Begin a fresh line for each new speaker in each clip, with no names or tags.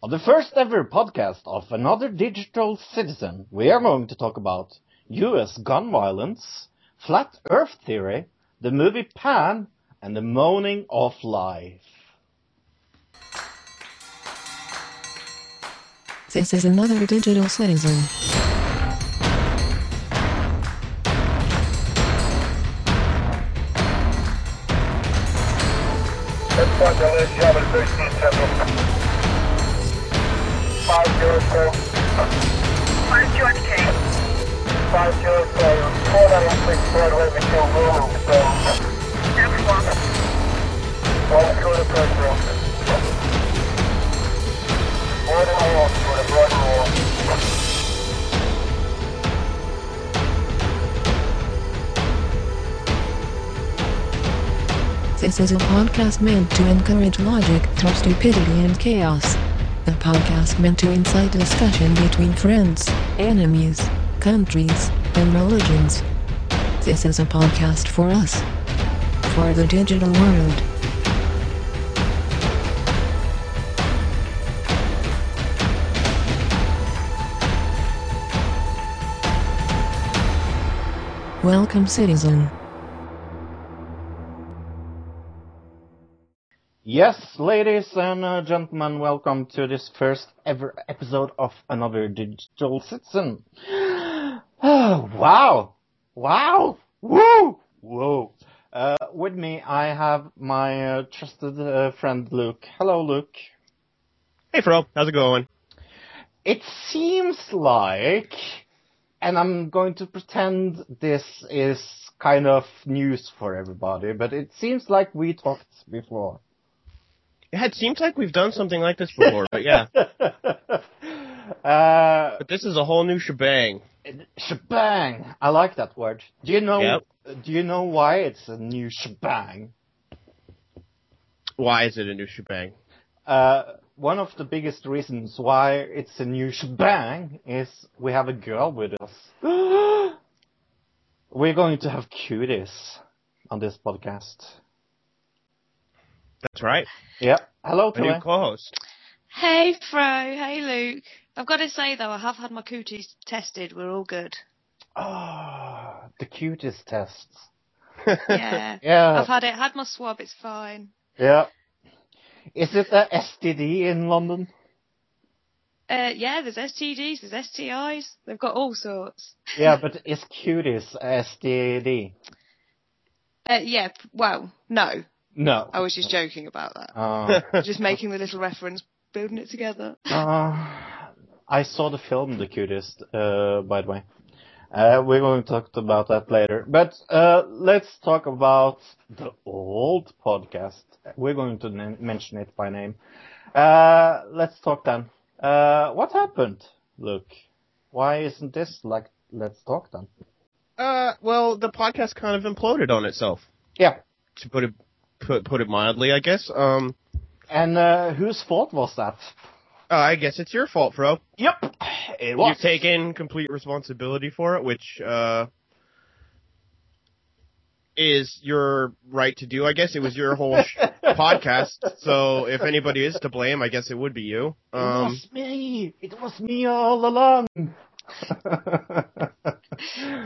On the first ever podcast of Another Digital Citizen, we are going to talk about US gun violence, flat earth theory, the movie Pan, and the moaning of life.
This is another digital citizen. This is a podcast meant to encourage logic through stupidity and chaos. A podcast meant to incite discussion between friends, enemies, countries, and religions. This is a podcast for us. For the digital world. Welcome, citizen.
Yes, ladies and uh, gentlemen, welcome to this first ever episode of Another Digital Citizen. Oh, wow! Wow! Woo! Whoa! Uh, with me, I have my uh, trusted uh, friend Luke. Hello, Luke.
Hey, Fro, how's it going?
It seems like, and I'm going to pretend this is kind of news for everybody, but it seems like we talked before.
Yeah, it seems like we've done something like this before, but yeah.
uh,
But this is a whole new shebang.
shebang! I like that word. Do you know?
Yep.
Do you know why it's a new shebang?
Why is it a new shebang?
Uh, one of the biggest reasons why it's a new shebang is we have a girl with us. We're going to have cuties on this podcast.
That's right.
Yeah. Hello,
A new co-host.
Hey Fro, hey Luke. I've got to say though, I have had my cooties tested. We're all good.
Oh, the cutest tests.
Yeah.
Yeah.
I've had it, had my swab, it's fine.
Yeah. Is it a STD in London?
Uh, yeah, there's STDs, there's STIs. They've got all sorts.
Yeah, but is cuties a STD?
Uh, yeah, well, no.
No.
I was just joking about that.
Uh,
Just making the little reference, building it together.
uh, I saw the film The Cutest, uh, by the way. Uh, we're going to talk about that later. But uh, let's talk about the old podcast. We're going to n- mention it by name. Uh, let's talk then. Uh, what happened, Luke? Why isn't this like Let's Talk then?
Uh, well, the podcast kind of imploded on itself,
Yeah.
to put it put put it mildly, I guess. Um,
And uh, whose fault was that?
uh, I guess it's your fault, Fro.
Yep, it was.
You've taken complete responsibility for it, which uh is your right to do. I guess it was your whole sh- podcast. So if anybody is to blame, I guess it would be you.
It
Um,
was me. It was me all along.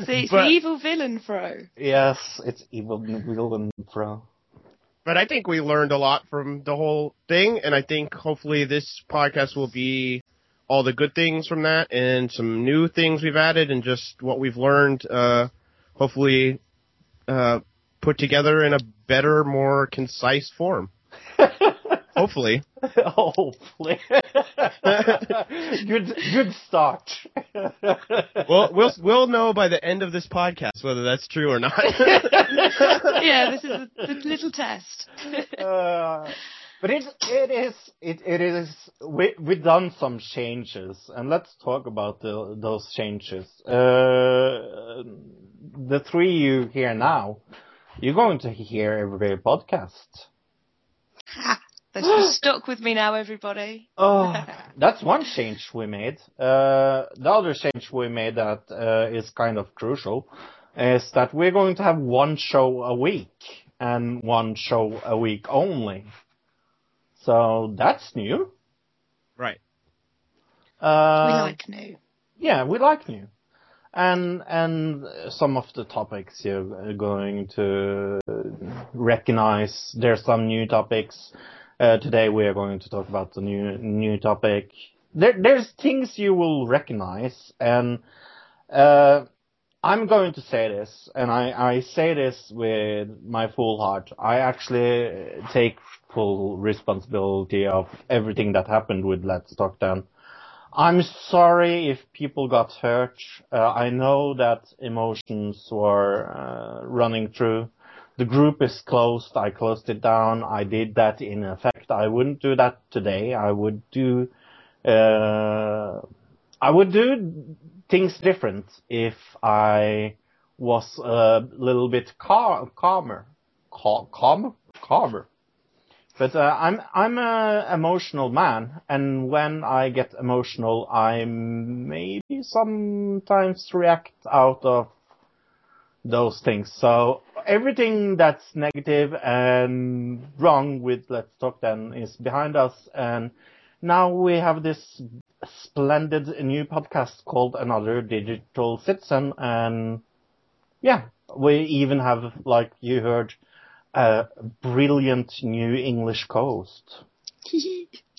See, it's
But-
the evil villain, Fro.
yes, it's evil villain, bro.
But I think we learned a lot from the whole thing, and I think hopefully this podcast will be all the good things from that and some new things we've added and just what we've learned. Uh, hopefully, uh, put together in a better, more concise form. Hopefully.
Hopefully. good, good start.
Well, we'll we'll know by the end of this podcast whether that's true or not.
yeah, this is a, the little test.
Uh, but it it is it it is we we've done some changes and let's talk about the, those changes. Uh, the three you hear now, you're going to hear every podcast.
ha! That's just stuck with me now, everybody.
Oh, that's one change we made. Uh, the other change we made that uh, is kind of crucial is that we're going to have one show a week and one show a week only. So that's new.
Right.
Uh,
we like new.
Yeah, we like new. And and some of the topics you're going to recognize. There's some new topics. Uh, today we are going to talk about the new new topic. There there's things you will recognize, and uh, I'm going to say this, and I I say this with my full heart. I actually take full responsibility of everything that happened with Let's Talk Then. I'm sorry if people got hurt. Uh, I know that emotions were uh, running through. The group is closed. I closed it down. I did that in effect. I wouldn't do that today. I would do, uh, I would do things different if I was a little bit cal- calmer. Cal- calmer? Calmer. But uh, I'm I'm a emotional man, and when I get emotional, I maybe sometimes react out of those things. So everything that's negative and wrong with Let's Talk Then is behind us, and now we have this splendid new podcast called Another Digital Citizen, and yeah, we even have like you heard a brilliant new English coast.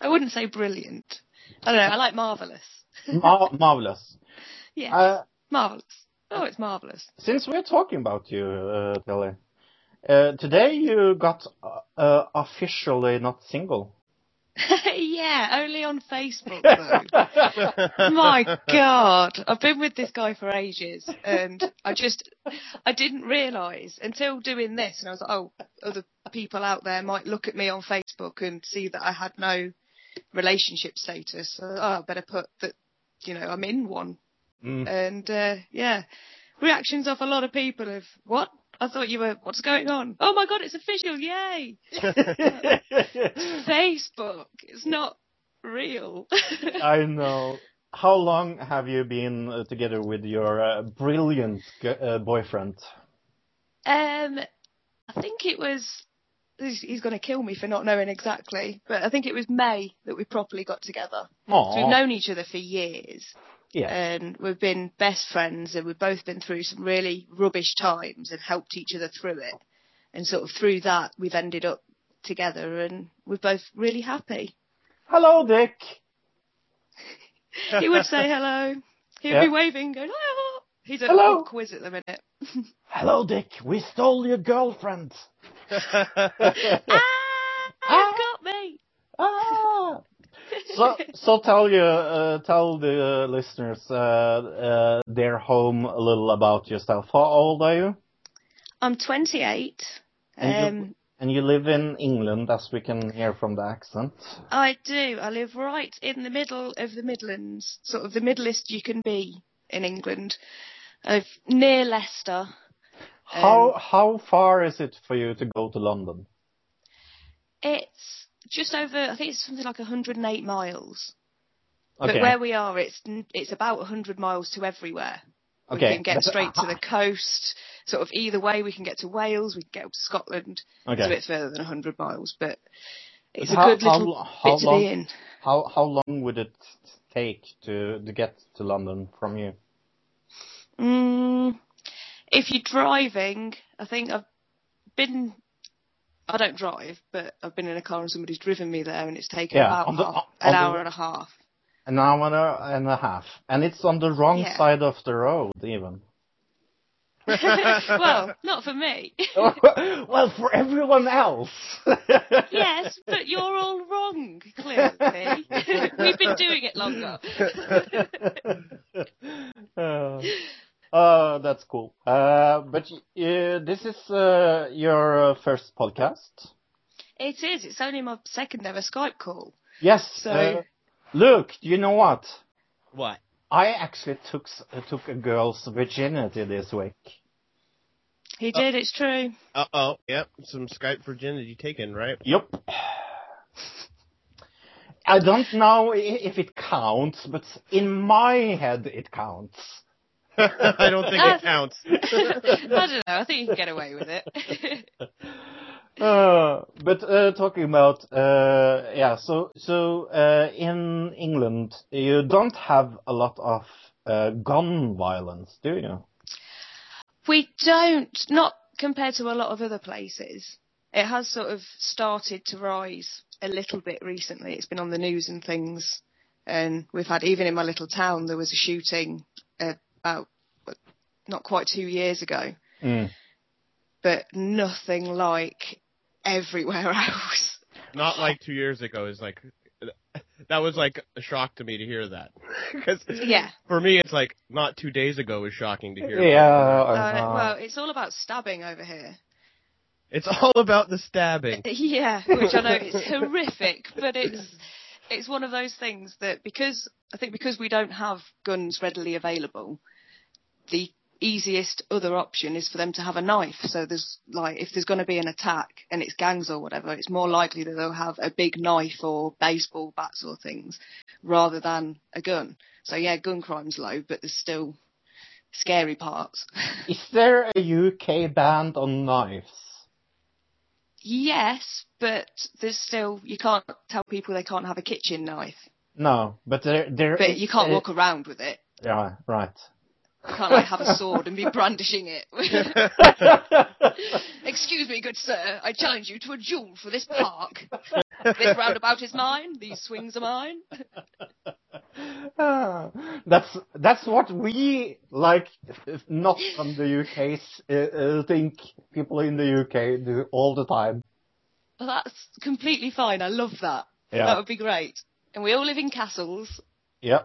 I wouldn't say brilliant. I don't know. I like marvelous.
Mar- marvelous.
Yes,
Uh,
marvelous. Oh, it's marvelous.
since we're talking about you, uh, Tilly, uh, today you got uh, uh, officially not single.
yeah, only on Facebook though. My God, I've been with this guy for ages, and I just, I didn't realise until doing this, and I was like, oh, other people out there might look at me on Facebook and see that I had no relationship status. So, oh, I better put that, you know, I'm in one,
Mm.
and uh, yeah, reactions of a lot of people of what. I thought you were, what's going on? Oh my god, it's official, yay! Facebook, it's not real.
I know. How long have you been uh, together with your uh, brilliant g- uh, boyfriend?
Um, I think it was. He's, he's going to kill me for not knowing exactly, but I think it was May that we properly got together. So we've known each other for years,
Yeah.
and we've been best friends, and we've both been through some really rubbish times and helped each other through it. And sort of through that, we've ended up together, and we're both really happy.
Hello, Dick.
He would say hello. He'd
Yeah.
be waving, going, oh. He's at
Hello.
a quiz at the minute.
Hello, Dick. We stole your girlfriend.
ah, you've got me.
Ah. So, so tell you, uh, tell the listeners uh, uh, their home a little about yourself. How old are you?
I'm 28.
And you-
Um,
And you live in England, as we can hear from the accent.
I do. I live right in the middle of the Midlands, sort of the middlest you can be in England, of near Leicester.
How
Um,
how far is it for you to go to London?
It's just over. I think it's something like 108 miles.
Okay.
But where we are, it's it's about 100 miles to everywhere.
Okay.
We can get
but-
straight to the coast. Sort of either way, we can get to Wales. We can get up to Scotland. It's a bit further than 100 miles, but it's
How-
a good little
lo- how
bit to
long-
be in.
How how long would it take to to get to London from you?
Mm, if you're driving, I think I've been. I don't drive, but I've been in a car and somebody's driven me there, and it's taken
Yeah,
about
the-
half, an
the-
hour and a half.
An hour and a half, and it's on the wrong
Yeah.
side of the road, even.
well, not for me.
well, for everyone else.
yes, but you're all wrong, clearly. We've been doing it longer.
uh, uh, that's cool. Uh, but uh, this is uh, your uh, first podcast.
It is. It's only my second ever Skype call.
Yes.
So-
uh, look, do you know what?
what?
I actually took uh, took a girl's virginity this week.
He did. It's true.
Uh oh. Yep. Some Skype virginity taken, right?
Yep. I don't know if it counts, but in my head it counts.
I don't think it counts.
I don't know. I think you can get away with it.
Uh, but uh, talking about uh, yeah, so so uh, in England you don't have a lot of uh, gun violence, do you?
We don't, not compared to a lot of other places. It has sort of started to rise a little bit recently. It's been on the news and things. And we've had, even in my little town, there was a shooting uh, about not quite two years ago.
Mm.
But nothing like everywhere else.
Not like two years ago is like that was like a shock to me to hear that. Because
Yeah.
for me, it's like not two days ago was shocking to hear.
Yeah,
Uh,
uh,
well, it's all about stabbing over here.
It's all about the stabbing.
Yeah, which I know is horrific, but it's it's one of those things that because I think because we don't have guns readily available, the easiest other option is for them to have a knife. So there's like if there's going to be an attack and it's gangs or whatever, it's more likely that they'll have a big knife or baseball bats or things rather than a gun. So yeah, gun crime's low, but there's still scary parts.
is there a UK ban on knives?
yes, but there's still you can't tell people they can't have a kitchen knife.
No, but there there.
But you can't
a-
walk around with it.
Yeah, right.
Can't I have a sword and be brandishing it. Excuse me, good sir. I challenge you to a duel for this park. This roundabout is mine. These swings are mine.
Ah, that's that's what we like. Not from the UK. Uh, uh, think people in the UK do all the time.
Well, that's completely fine. I love that.
Yeah.
That would be great. And we all live in castles.
Yeah.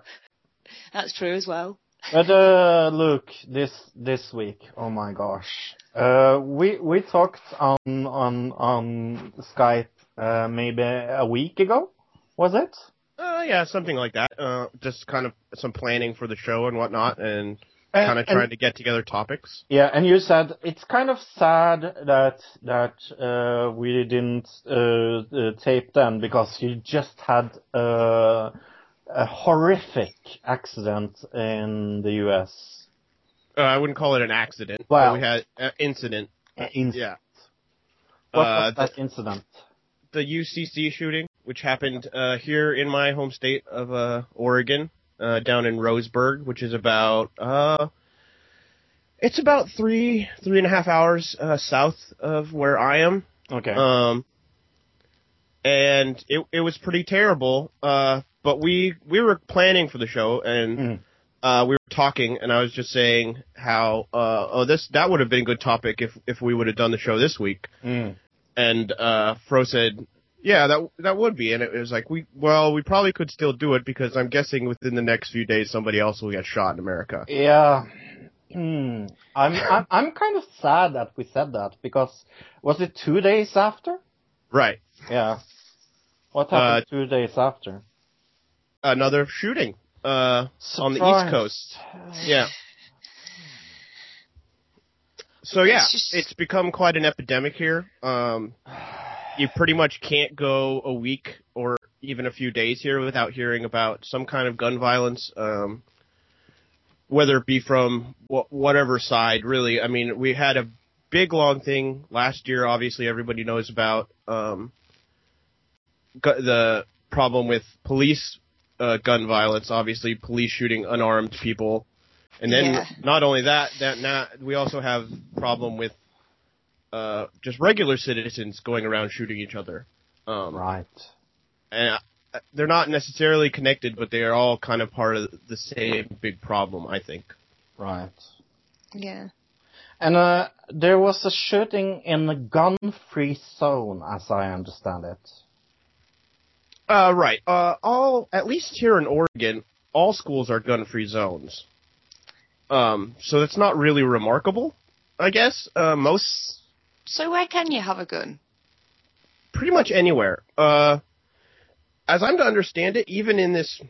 That's true as well.
But uh, look, this this week, oh my gosh, uh, we we talked on on on Skype uh, maybe a week ago, was it?
Uh, yeah, something like that. Uh, just kind of some planning for the show and whatnot, and
And-
kind of
and-
trying to get together topics.
Yeah, and you said it's kind of sad that that uh, we didn't uh, uh, tape then because you just had uh, a horrific accident in the U.S.
Uh, I wouldn't call it an accident. but
Wow.
we had an incident.
In-
Yeah.
What
Uh,
was that incident?
the UCC shooting, which happened uh, here in my home state of uh, Oregon, uh, down in Roseburg, which is about uh, it's about three three and a half hours uh, south of where I am.
Okay.
Um, and it it was pretty terrible. Uh, but we we were planning for the show and.
Mm.
Uh, we were talking, and I was just saying how, uh, oh, this that would have been a good topic if if we would have done the show this week.
Mm.
And uh, Fro said, "Yeah, that that would be." And it was like, "We well, we probably could still do it because I'm guessing within the next few days somebody else will get shot in America."
Yeah. Hmm. I'm, I'm I'm kind of sad that we said that because was it two days after?
Right.
Yeah. What
Uh,
happened two days after?
Another shooting uh, on the East Coast. Yeah. So yeah,
It's just-
it's become quite an epidemic here. Um, you pretty much can't go a week or even a few days here without hearing about some kind of gun violence. Um, whether it be from wh- whatever side, really. I mean, we had a big long thing last year. Obviously, everybody knows about um, gu- the problem with police uh, gun violence. Obviously, police shooting unarmed people, and then
Yeah.
not only that, that now we also have problem with uh, just regular citizens going around shooting each other. Um,
Right.
and uh, they're not necessarily connected, but they are all kind of part of the same big problem, I think.
Right.
Yeah.
And uh, there was a shooting in a gun-free zone, as I understand it.
Uh, right. Uh, all at least here in Oregon, all schools are gun-free zones. Um, so that's not really remarkable, I guess. Uh, most,
So where can you have a gun?
pretty much anywhere. Uh, as I'm to understand it, even in this,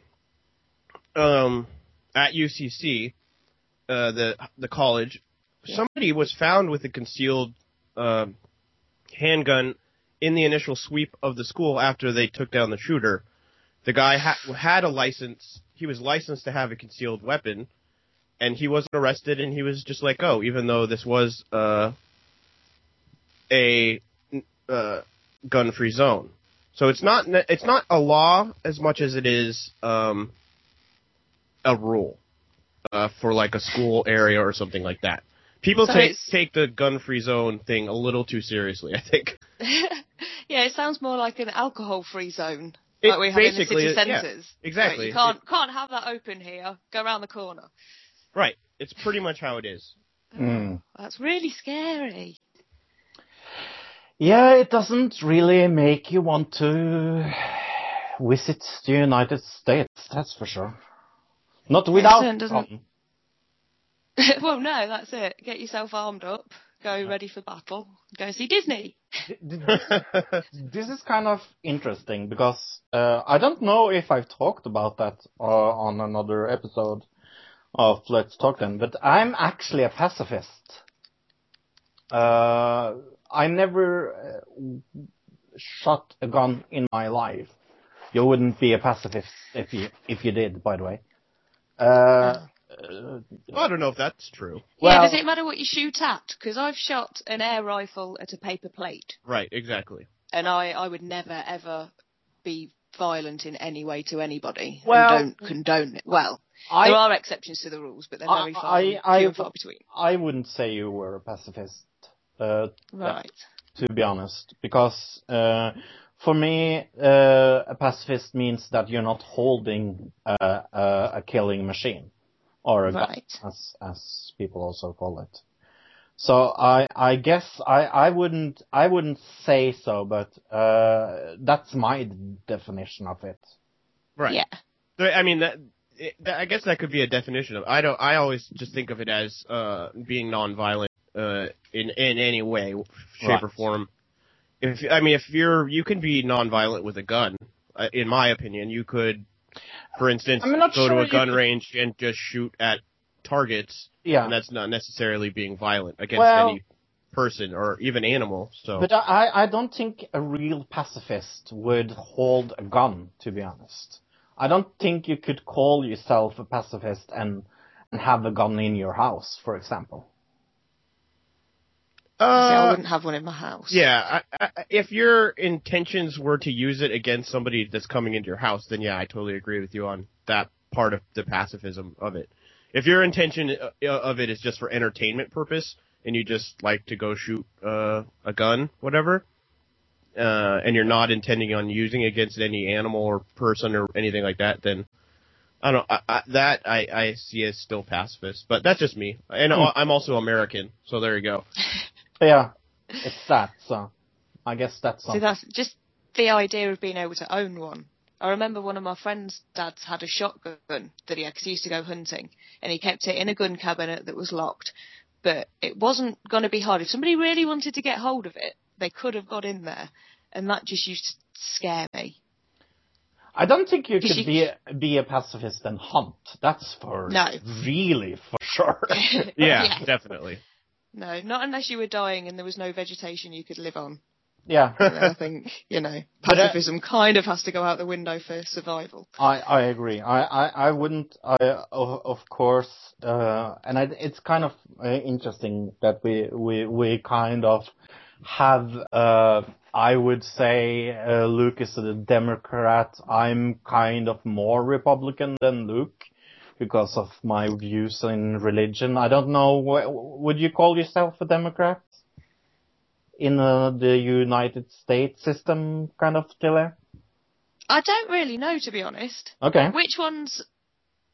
um, at UCC, uh, the the college, somebody was found with a concealed um handgun in the initial sweep of the school after they took down the shooter. The guy ha- had a license. He was licensed to have a concealed weapon, and he wasn't arrested, and he was just let go, even though this was uh, a uh, gun-free zone. So it's not it's not a law as much as it is um, a rule uh, for like a school area or something like that. People
So
take take the gun-free zone thing a little too seriously. I think.
yeah, it sounds more like an alcohol-free zone.
It
like we have in the city
is- yeah,
centres.
exactly.
Like, you can't can't have that open here. Go around the corner.
Right. It's pretty much how it is.
Mm.
That's really scary.
Yeah, it doesn't really make you want to visit the United States, that's for sure. Not without
Excellent, doesn't- well, no, that's it. Get yourself armed up. Go ready for battle. Go see Disney.
This is kind of interesting because uh, I don't know if I've talked about that uh, on another episode of Let's Talk Then, but I'm actually a pacifist. Uh, I never uh, shot a gun in my life. You wouldn't be a pacifist if you if you did, by the way. Uh, uh,
I don't know if that's true.
yeah,
well-
does it matter what you shoot at? Because I've shot an air rifle at a paper plate,
Right. Exactly.
and I, I would never ever be violent in any way to anybody.
Well-
and don't condone it. Well,
I
there are exceptions to the rules, but they're very
I-
far,
I- I-
few and far between.
I wouldn't say you were a pacifist. Uh,
Right.
to be honest, because uh, for me, uh, a pacifist means that you're not holding uh, a, a killing machine or a gun,
Right.
as as people also call it. So I I guess I I wouldn't I wouldn't say so, but uh, that's my definition of it.
Right.
Yeah.
I mean that. I guess that could be a definition of. I don't. I always just think of it as uh, being nonviolent uh, in in any way, shape
Right.
or form. If I mean, if you're, you can be nonviolent with a gun. Uh, in my opinion, you could, for instance, go
sure
to a gun range and just shoot at targets,
Yeah.
and that's not necessarily being violent against
Well-
any person or even animal. So
But I, I don't think a real pacifist would hold a gun, to be honest. I don't think you could call yourself a pacifist and, and have a gun in your house, for example.
See, I
uh,
wouldn't have one in my house.
Yeah, I, I, if your intentions were to use it against somebody that's coming into your house, then yeah, I totally agree with you on that part of the pacifism of it. If your intention uh, of it is just for entertainment purpose, and you just like to go shoot uh, a gun, whatever, uh, and you're not intending on using it against any animal or person or anything like that, then I don't. I, I, that I, I see as still pacifist, but that's just me. And
Hmm.
I'm also American, so there you go.
Yeah, it's that, so I guess that's
See, that's just the idea of being able to own one. I remember one of my friend's dads had a shotgun that he had 'cause he used to go hunting, and he kept it in a gun cabinet that was locked. But it wasn't going to be hard. If somebody really wanted to get hold of it, they could have got in there, and that just used to scare me.
I don't think you could
you-
be a, be a pacifist and hunt. That's for
No.
really for sure.
Yeah, definitely.
No, not unless you were dying and there was no vegetation you could live on.
yeah,
I think, you know,
But, uh,
pacifism kind of has to go out the window for survival.
I, I agree. I, I, I wouldn't, I, of, of course, uh, and I, it's kind of uh, interesting that we, we, we kind of have, uh, I would say, uh, Luke is a Democrat. I'm kind of more Republican than Luke because of my views in religion. I don't know, would you call yourself a Democrat? In uh, the United States system, kind of, Tilly?
I don't really know, to be honest.
Okay.
Which ones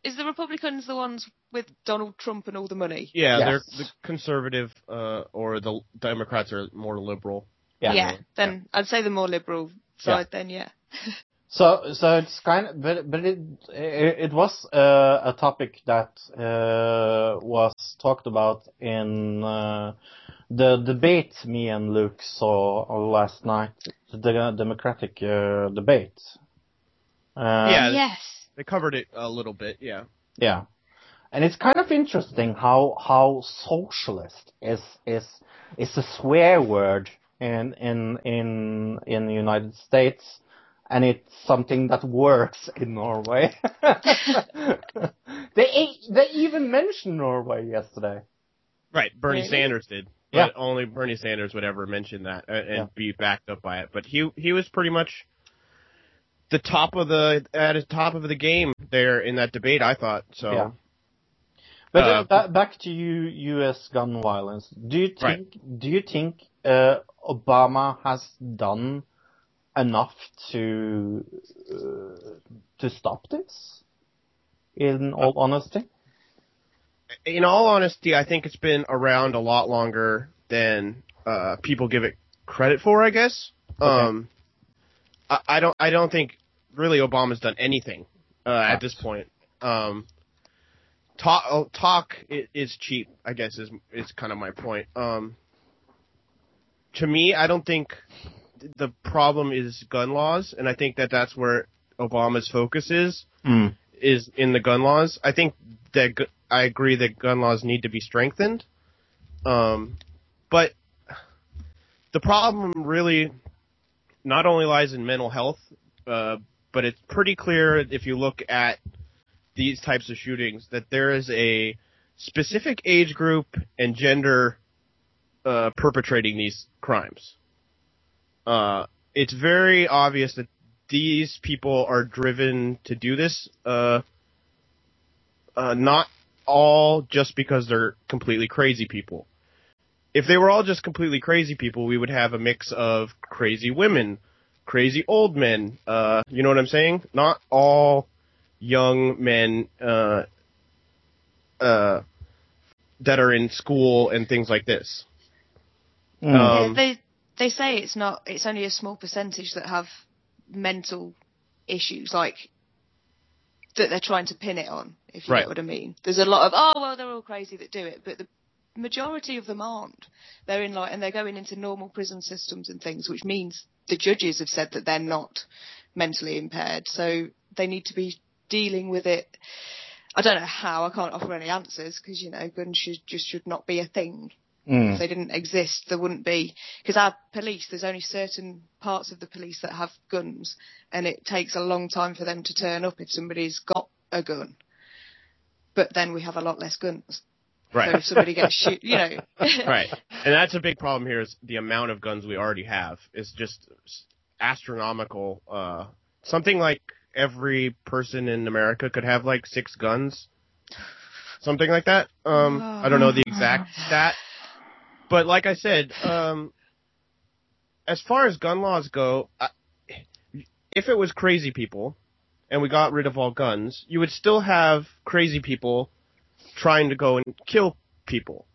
is the Republicans the ones with Donald Trump and all the money?
Yeah,
Yes.
they're the conservative, uh, or the Democrats are more liberal.
Yeah.
then I'd say the more liberal side. Then yeah.
So, so it's kind of, but, but it, it, it was uh, a topic that uh, was talked about in uh, the debate me and Luke saw last night, the Democratic uh, debate. Uh,
Yeah.
yes.
They covered it a little bit, yeah.
yeah, and it's kind of interesting how how socialist is is is a swear word in in in in the United States, and it's something that works in Norway. they they even mentioned Norway yesterday.
Right, Bernie
Really?
Sanders did.
Yeah.
Only Bernie Sanders would ever mention that and, and
Yeah.
be backed up by it. But he he was pretty much the top of the at the top of the game there in that debate. I thought so.
Yeah. But uh,
Uh,
back to you, U.S. gun violence. Do you
Right.
think do you think uh, Obama has done enough to uh, to stop this? In all honesty,
In all honesty, I think it's been around a lot longer than uh, people give it credit for. I guess. Um, I, I don't. I don't think really Obama's done anything uh, at this point. Um, talk oh, talk is cheap. I guess is is kind of my point. Um, to me, I don't think the problem is gun laws, and I think that that's where Obama's focus is
mm.
is in the gun laws. I think that gu- I agree that gun laws need to be strengthened. Um, but the problem really not only lies in mental health, uh, but it's pretty clear if you look at these types of shootings that there is a specific age group and gender uh, perpetrating these crimes. Uh, it's very obvious that these people are driven to do this, uh, uh, not all just because they're completely crazy people. If they were all just completely crazy people, we would have a mix of crazy women, crazy old men, uh, you know what I'm saying? Not all young men, uh, uh, that are in school and things like this.
Mm.
Yeah,
Um,
they they say it's not. It's only a small percentage that have mental issues, like that they're trying to pin it on. If you
Right.
get what I mean. There's a lot of oh well, they're all crazy that do it, but the majority of them aren't. They're in like and they're going into normal prison systems and things, which means the judges have said that they're not mentally impaired, so they need to be dealing with it. I don't know how. I can't offer any answers because you know guns should just should not be a thing
Mm.
if they didn't exist, there wouldn't be. Because our police, there's only certain parts of the police that have guns, and it takes a long time for them to turn up if somebody's got a gun. But then we have a lot less guns. So if somebody gets shoot, you know.
right. And that's a big problem here is the amount of guns we already have is just astronomical. Uh, something like every person in America could have like six guns. Something like that. Um, I don't know the exact stat. But like I said, um, as far as gun laws go, I, if it was crazy people and we got rid of all guns, you would still have crazy people trying to go and kill people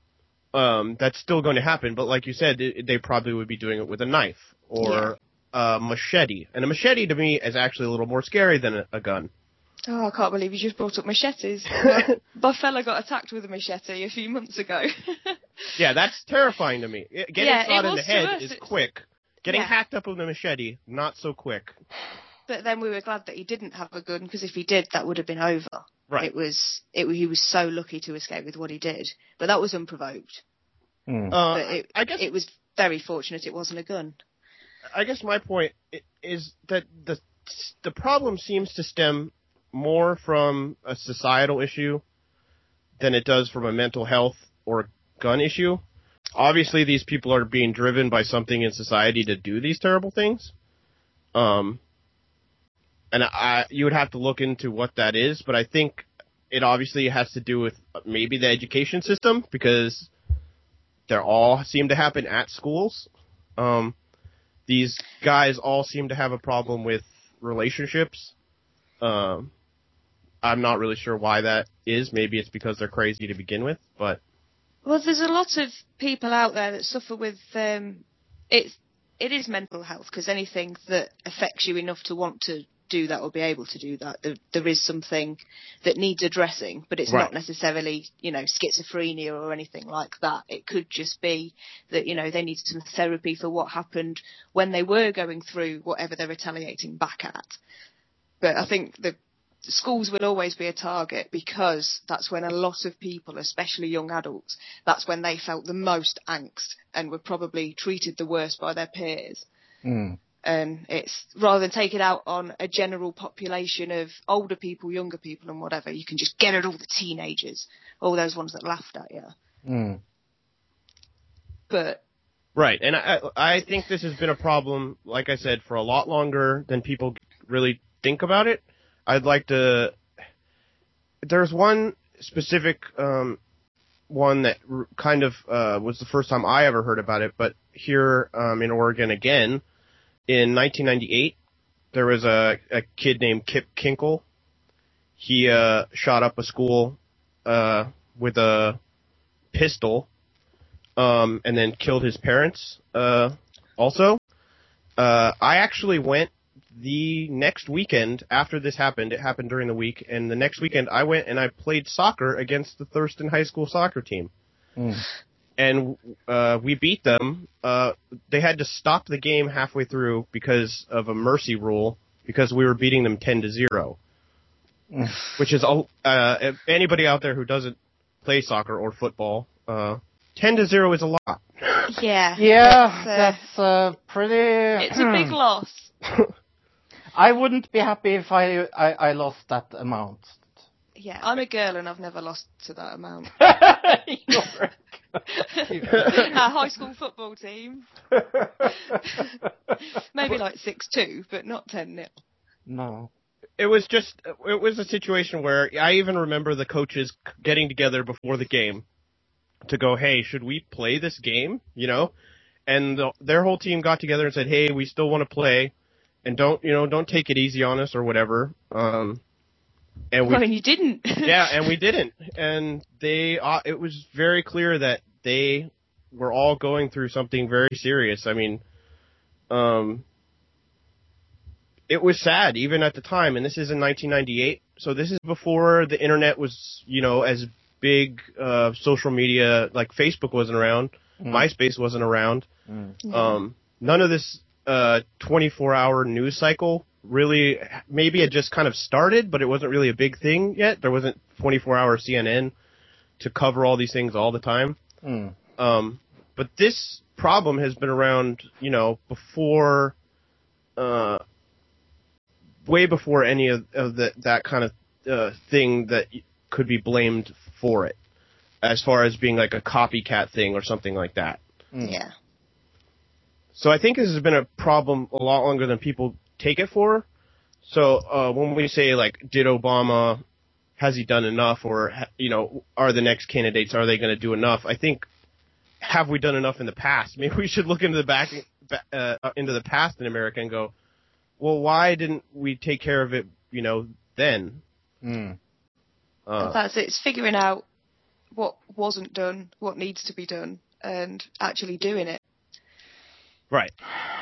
um, that's still going to happen. But like you said, they, they probably would be doing it with a knife or a machete. And a machete to me is actually a little more scary than a, a gun.
Oh, I can't believe you just brought up machetes. my, my fella got attacked with a machete a few months ago.
Yeah, that's terrifying to me. Getting
Yeah,
shot in the head is quick. Getting
Yeah.
hacked up with a machete, not so quick.
but then we were glad that he didn't have a gun because if he did, that would have been over.
Right.
It was. It, he was so lucky to escape with what he did, but that was unprovoked.
Mm.
Uh,
but it,
I guess
it was very fortunate it wasn't a gun.
I guess my point is that the the problem seems to stem more from a societal issue than it does from a mental health or gun issue. Obviously, these people are being driven by something in society to do these terrible things. Um, and I, you would have to look into what that is, but I think it obviously has to do with maybe the education system because they all seem to happen at schools. Um, these guys all seem to have a problem with relationships. Um, I'm not really sure why that is. Maybe it's because they're crazy to begin with, but
Well, there's a lot of people out there that suffer with um, it's it is mental health because anything that affects you enough to want to do that or be able to do that, there, there is something that needs addressing, but it's
Right.
not necessarily you know schizophrenia or anything like that. It could just be that you know they need some therapy for what happened when they were going through whatever they're retaliating back at. But I think the schools will always be a target because that's when a lot of people, especially young adults, that's when they felt the most angst and were probably treated the worst by their peers.
Mm.
And it's rather than take it out on a general population of older people, younger people, and whatever, you can just get at all the teenagers, all those ones that laughed at you.
Mm.
but
Right, and I I think this has been a problem, like I said, for a lot longer than people really think about it. I'd like to. There's one specific um, one that kind of uh, was the first time I ever heard about it, but here um, in Oregon again, in 1998, there was a a kid named Kip Kinkel. He uh, shot up a school uh, with a pistol um, and then killed his parents. Uh, also, uh, I actually went the next weekend after this happened. It happened during the week, and the next weekend I went and I played soccer against the Thurston High School soccer team,
Mm.
and uh, we beat them. Uh, they had to stop the game halfway through because of a mercy rule because we were beating them ten to zero,
Mm.
which is a- uh, anybody out there who doesn't play soccer or football. Uh, 10 to 0 is a lot.
yeah.
Yeah,
It's, uh,
that's uh, pretty.
It's a big loss.
I wouldn't be happy if I, I I lost that amount.
Yeah, I'm a girl and I've never lost to that amount.
You're-
Our high school football team, maybe like 6-2, but not 10-0.
no.
It was just, it was a situation where I even remember the coaches getting together before the game to go, hey, should we play this game? You know? And the, their whole team got together and said, hey, we still want to play and don't, you know, don't take it easy on us or whatever. Um, and we
Well, you didn't.
yeah, and we didn't. And they, uh, it was very clear that they were all going through something very serious. I mean, um, it was sad even at the time, and this is in 1998. So this is before the internet was, you know, as big, uh, social media, like Facebook wasn't around,
Mm.
MySpace wasn't around.
Mm.
Um, none of this uh, 24 hour news cycle really, maybe it just kind of started, but it wasn't really a big thing yet. There wasn't 24 hour CNN to cover all these things all the time.
Mm.
Um, but this problem has been around, you know, before, uh, way before any of, of the, that kind of uh, thing that could be blamed for it, as far as being like a copycat thing or something like that.
Mm.
yeah.
So I think this has been a problem a lot longer than people take it for. So uh, when we say like, did Obama, has he done enough, or you know, are the next candidates are they going to do enough? I think have we done enough in the past? Maybe we should look into the back uh, into the past in America and go, well, why didn't we take care of it? You know, then.
Mm.
Uh,
That's it. It's figuring out what wasn't done, what needs to be done, and actually doing it.
Right.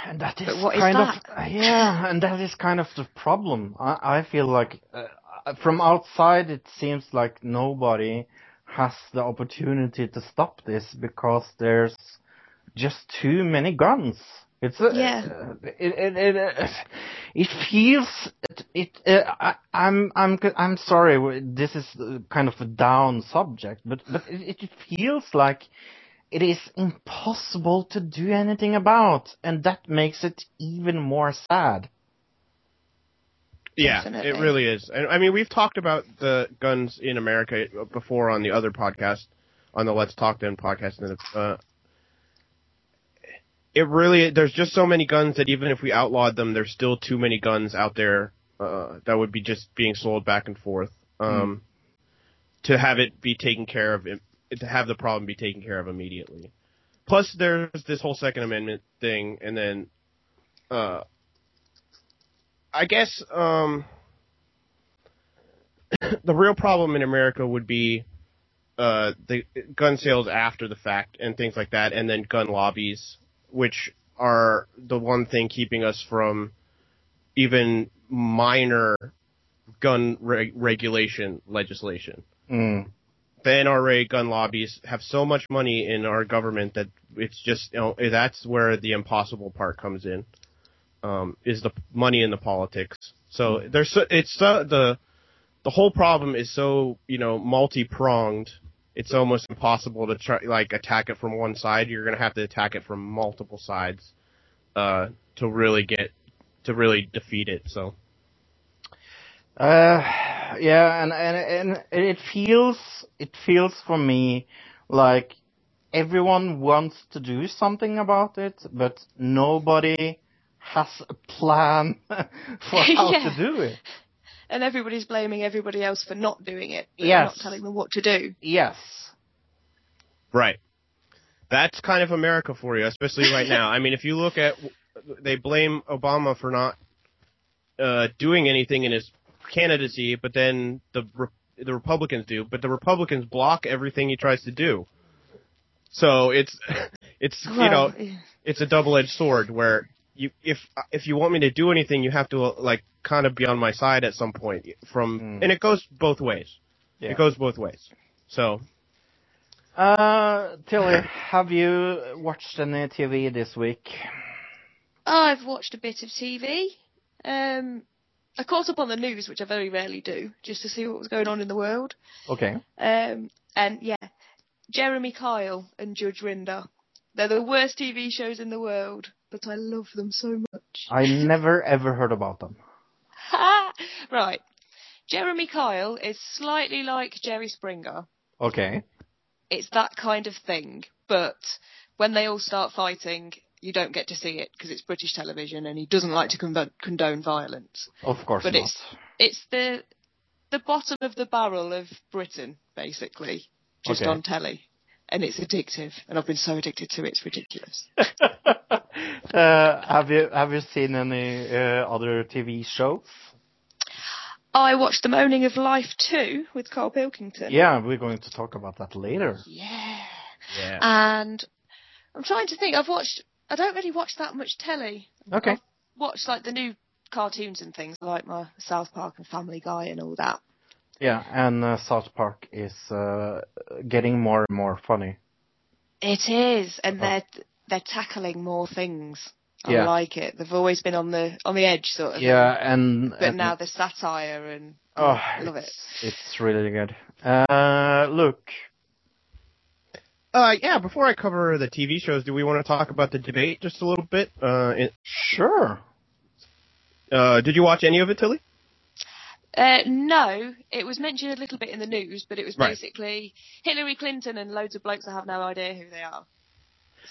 And that is
But what is
kind
that?
of yeah, and that is kind of the problem. I, I feel like uh, from outside it seems like nobody has the opportunity to stop this because there's just too many guns. It's uh,
Yeah.
uh, it it it, uh, it feels it, it uh, I, I'm I'm I'm sorry this is uh, kind of a down subject but but it, it feels like it is impossible to do anything about, and that makes it even more sad.
Yeah,
Definitely.
it really is. And I mean, we've talked about the guns in America before on the other podcast, on the Let's Talk Then podcast. And uh, it really, there's just so many guns that even if we outlawed them, there's still too many guns out there uh, that would be just being sold back and forth. Um, To have it be taken care of, to have the problem be taken care of immediately. Plus, there's this whole Second Amendment thing, and then, uh, I guess um, the real problem in America would be uh, the gun sales after the fact and things like that, and then gun lobbies, which are the one thing keeping us from even minor gun re- regulation legislation.
Mm.
The NRA gun lobbies have so much money in our government that it's just you know that's where the impossible part comes in. Um, is the money in the politics. So there's it's the the whole problem is so you know multi pronged. It's almost impossible to try like attack it from one side. You're gonna have to attack it from multiple sides uh, to really get to really defeat it. So
Uh, yeah, and, and and it feels it feels for me like everyone wants to do something about it, but nobody has a plan for how
Yeah.
to do it.
And everybody's blaming everybody else for not doing it. But
Yes.
Not telling them what to do.
Yes.
Right. That's kind of America for you, especially right now. I mean, if you look at, they blame Obama for not uh, doing anything in his candidacy, but then the the Republicans do. But the Republicans block everything he tries to do. So it's it's you know it's a double edged sword where you if if you want me to do anything, you have to like kind of be on my side at some point. From
Mm.
and it goes both ways.
Yeah.
It goes both ways. So
Uh, Tilly, have you watched any TV this week?
I've watched a bit of TV. Um, I caught up on the news, which I very rarely do, just to see what was going on in the world.
Okay.
Um, and yeah, Jeremy Kyle and Judge Rinder. They're the worst TV shows in the world, but I love them so much.
I never ever heard about them.
right. Jeremy Kyle is slightly like Jerry Springer.
Okay.
It's that kind of thing, but when they all start fighting, you don't get to see it because it's British television and he doesn't like to con- condone violence.
Of course
But
not.
it's it's the the bottom of the barrel of Britain, basically, just
Okay.
on telly, and it's addictive. And I've been so addicted to it, it's ridiculous.
uh, have you have you seen any uh, other TV shows?
I watched The Moaning of Life too with Carl Pilkington.
Yeah, we're going to talk about that later.
Yeah.
yeah.
And I'm trying to think. I've watched. I don't really watch that much telly.
Okay.
I've watched like the new cartoons and things, like my South Park and Family Guy and all that.
Yeah, and uh, South Park is uh, getting more and more funny.
It is, and
Oh.
they're they're tackling more things. I
Yeah.
like it. They've always been on the on the edge, sort of.
Yeah, and
But
and-
now the satire and
oh,
I love it.
it's, it's really good. Uh, look,
Uh, yeah, before I cover the TV shows, do we want to talk about the debate just a little bit? Uh, it,
sure.
uh, did you watch any of it, Tilly?
Uh, no, it was mentioned a little bit in the news, but it was
Right.
basically Hillary Clinton and loads of blokes that have no idea who they are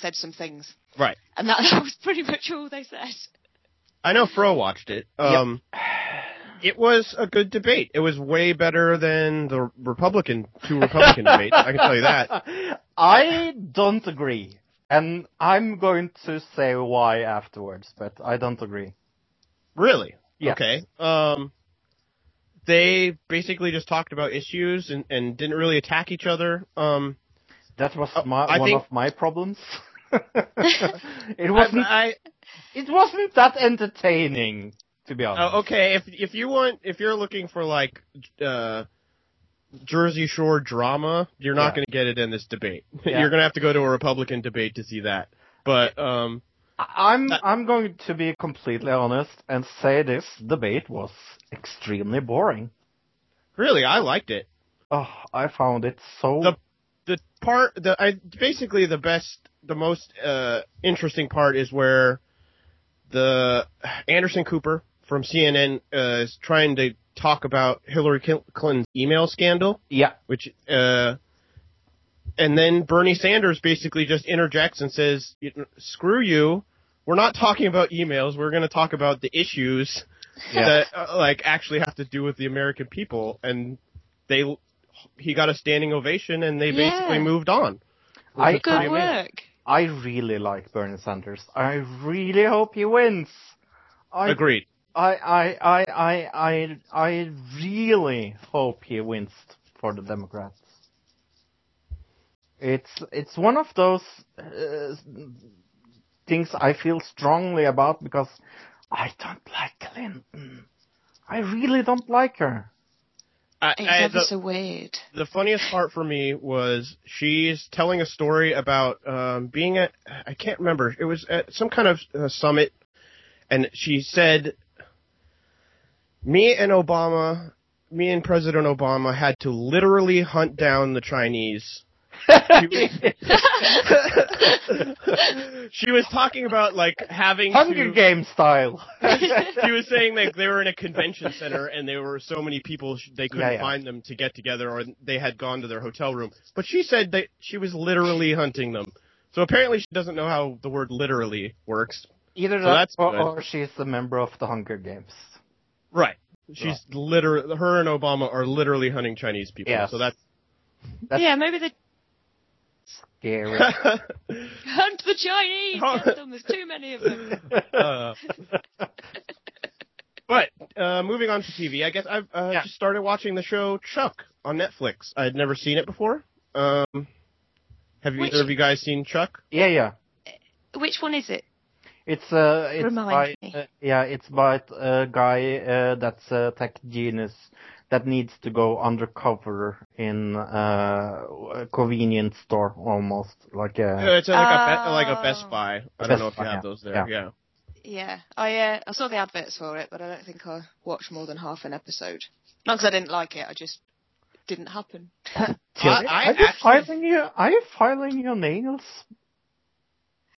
said some things,
Right.
and that, that was pretty much all they said.
I know Fro watched it. Um, it was a good debate. It was way better than the Republican, two Republican debates. I can tell you that.
I don't agree. And I'm going to say why afterwards, but I don't agree.
Really?
Yeah.
Okay. Um, they basically just talked about issues and, and didn't really attack each other. Um,
That was
Uh,
my,
I
one
think-
of my problems. it wasn't.
I,
it wasn't that entertaining, to be honest.
Oh, okay. If if you want, if you're looking for like uh, Jersey Shore drama, you're not
Yeah.
going to get it in this debate.
Yeah.
You're going to have to go to a Republican debate to see that. But um,
I- I'm
That-
I'm going to be completely honest and say this debate was extremely boring.
really, I liked it.
Oh, I found it so.
The- The part, the I basically the best, the most uh, interesting part is where the Anderson Cooper from CNN uh, is trying to talk about Hillary Clinton's email scandal.
yeah,
which uh and then Bernie Sanders basically just interjects and says, "Screw you. We're not talking about emails. We're going to talk about the issues
yeah.
that uh, like actually have to do with the American people." And they he got a standing ovation and they
Yeah.
basically moved on.
I,
Which is
Good
pretty amazing.
work.
I really like Bernie Sanders. I really hope he wins. I
Agreed.
I, I, I, I, I, I really hope he wins for the Democrats. It's, it's one of those uh, things I feel strongly about because I don't like Clinton. I really don't like her.
I,
It's
I- the,
so weird.
the funniest part for me was she's telling a story about um, being at I can't remember it was at some kind of uh, summit, and she said, "Me and Obama, me and President Obama had to literally hunt down the Chinese she was talking about like having
Hunger
to,
Games style.
she was saying that they were in a convention center and there were so many people they couldn't
Yeah, yeah.
find them to get together or they had gone to their hotel room. But she said that she was literally hunting them. So apparently she doesn't know how the word literally works.
Either
So
that
that's
or, or she's a member of the Hunger Games.
Right. She's literally her and Obama are literally hunting Chinese people.
Yes.
So that's
That's-
yeah, maybe the
Scary.
hunt the Chinese. Them. There's too many of them.
uh, but uh, moving on to TV, I guess I've uh,
Yeah.
just started watching the show Chuck on Netflix. I had never seen it before. Um, have you
Which-
either of you guys seen Chuck?
yeah, yeah.
Which one is it?
It's uh, it's by
me.
uh, yeah, it's by a guy uh, that's a tech genius that needs to go undercover in uh, a convenience store almost like
Uh,
a
it's like a Be- like a Best
Oh.
Buy. I
Best
don't know if you
Buy,
have
yeah.
those there.
Yeah.
Yeah.
Yeah, I uh, I saw the adverts for it, but I don't think I watched more than half an episode. Not because I didn't like it, I just didn't happen.
Tilly,
I
are you
actually-
filing your are you filing your nails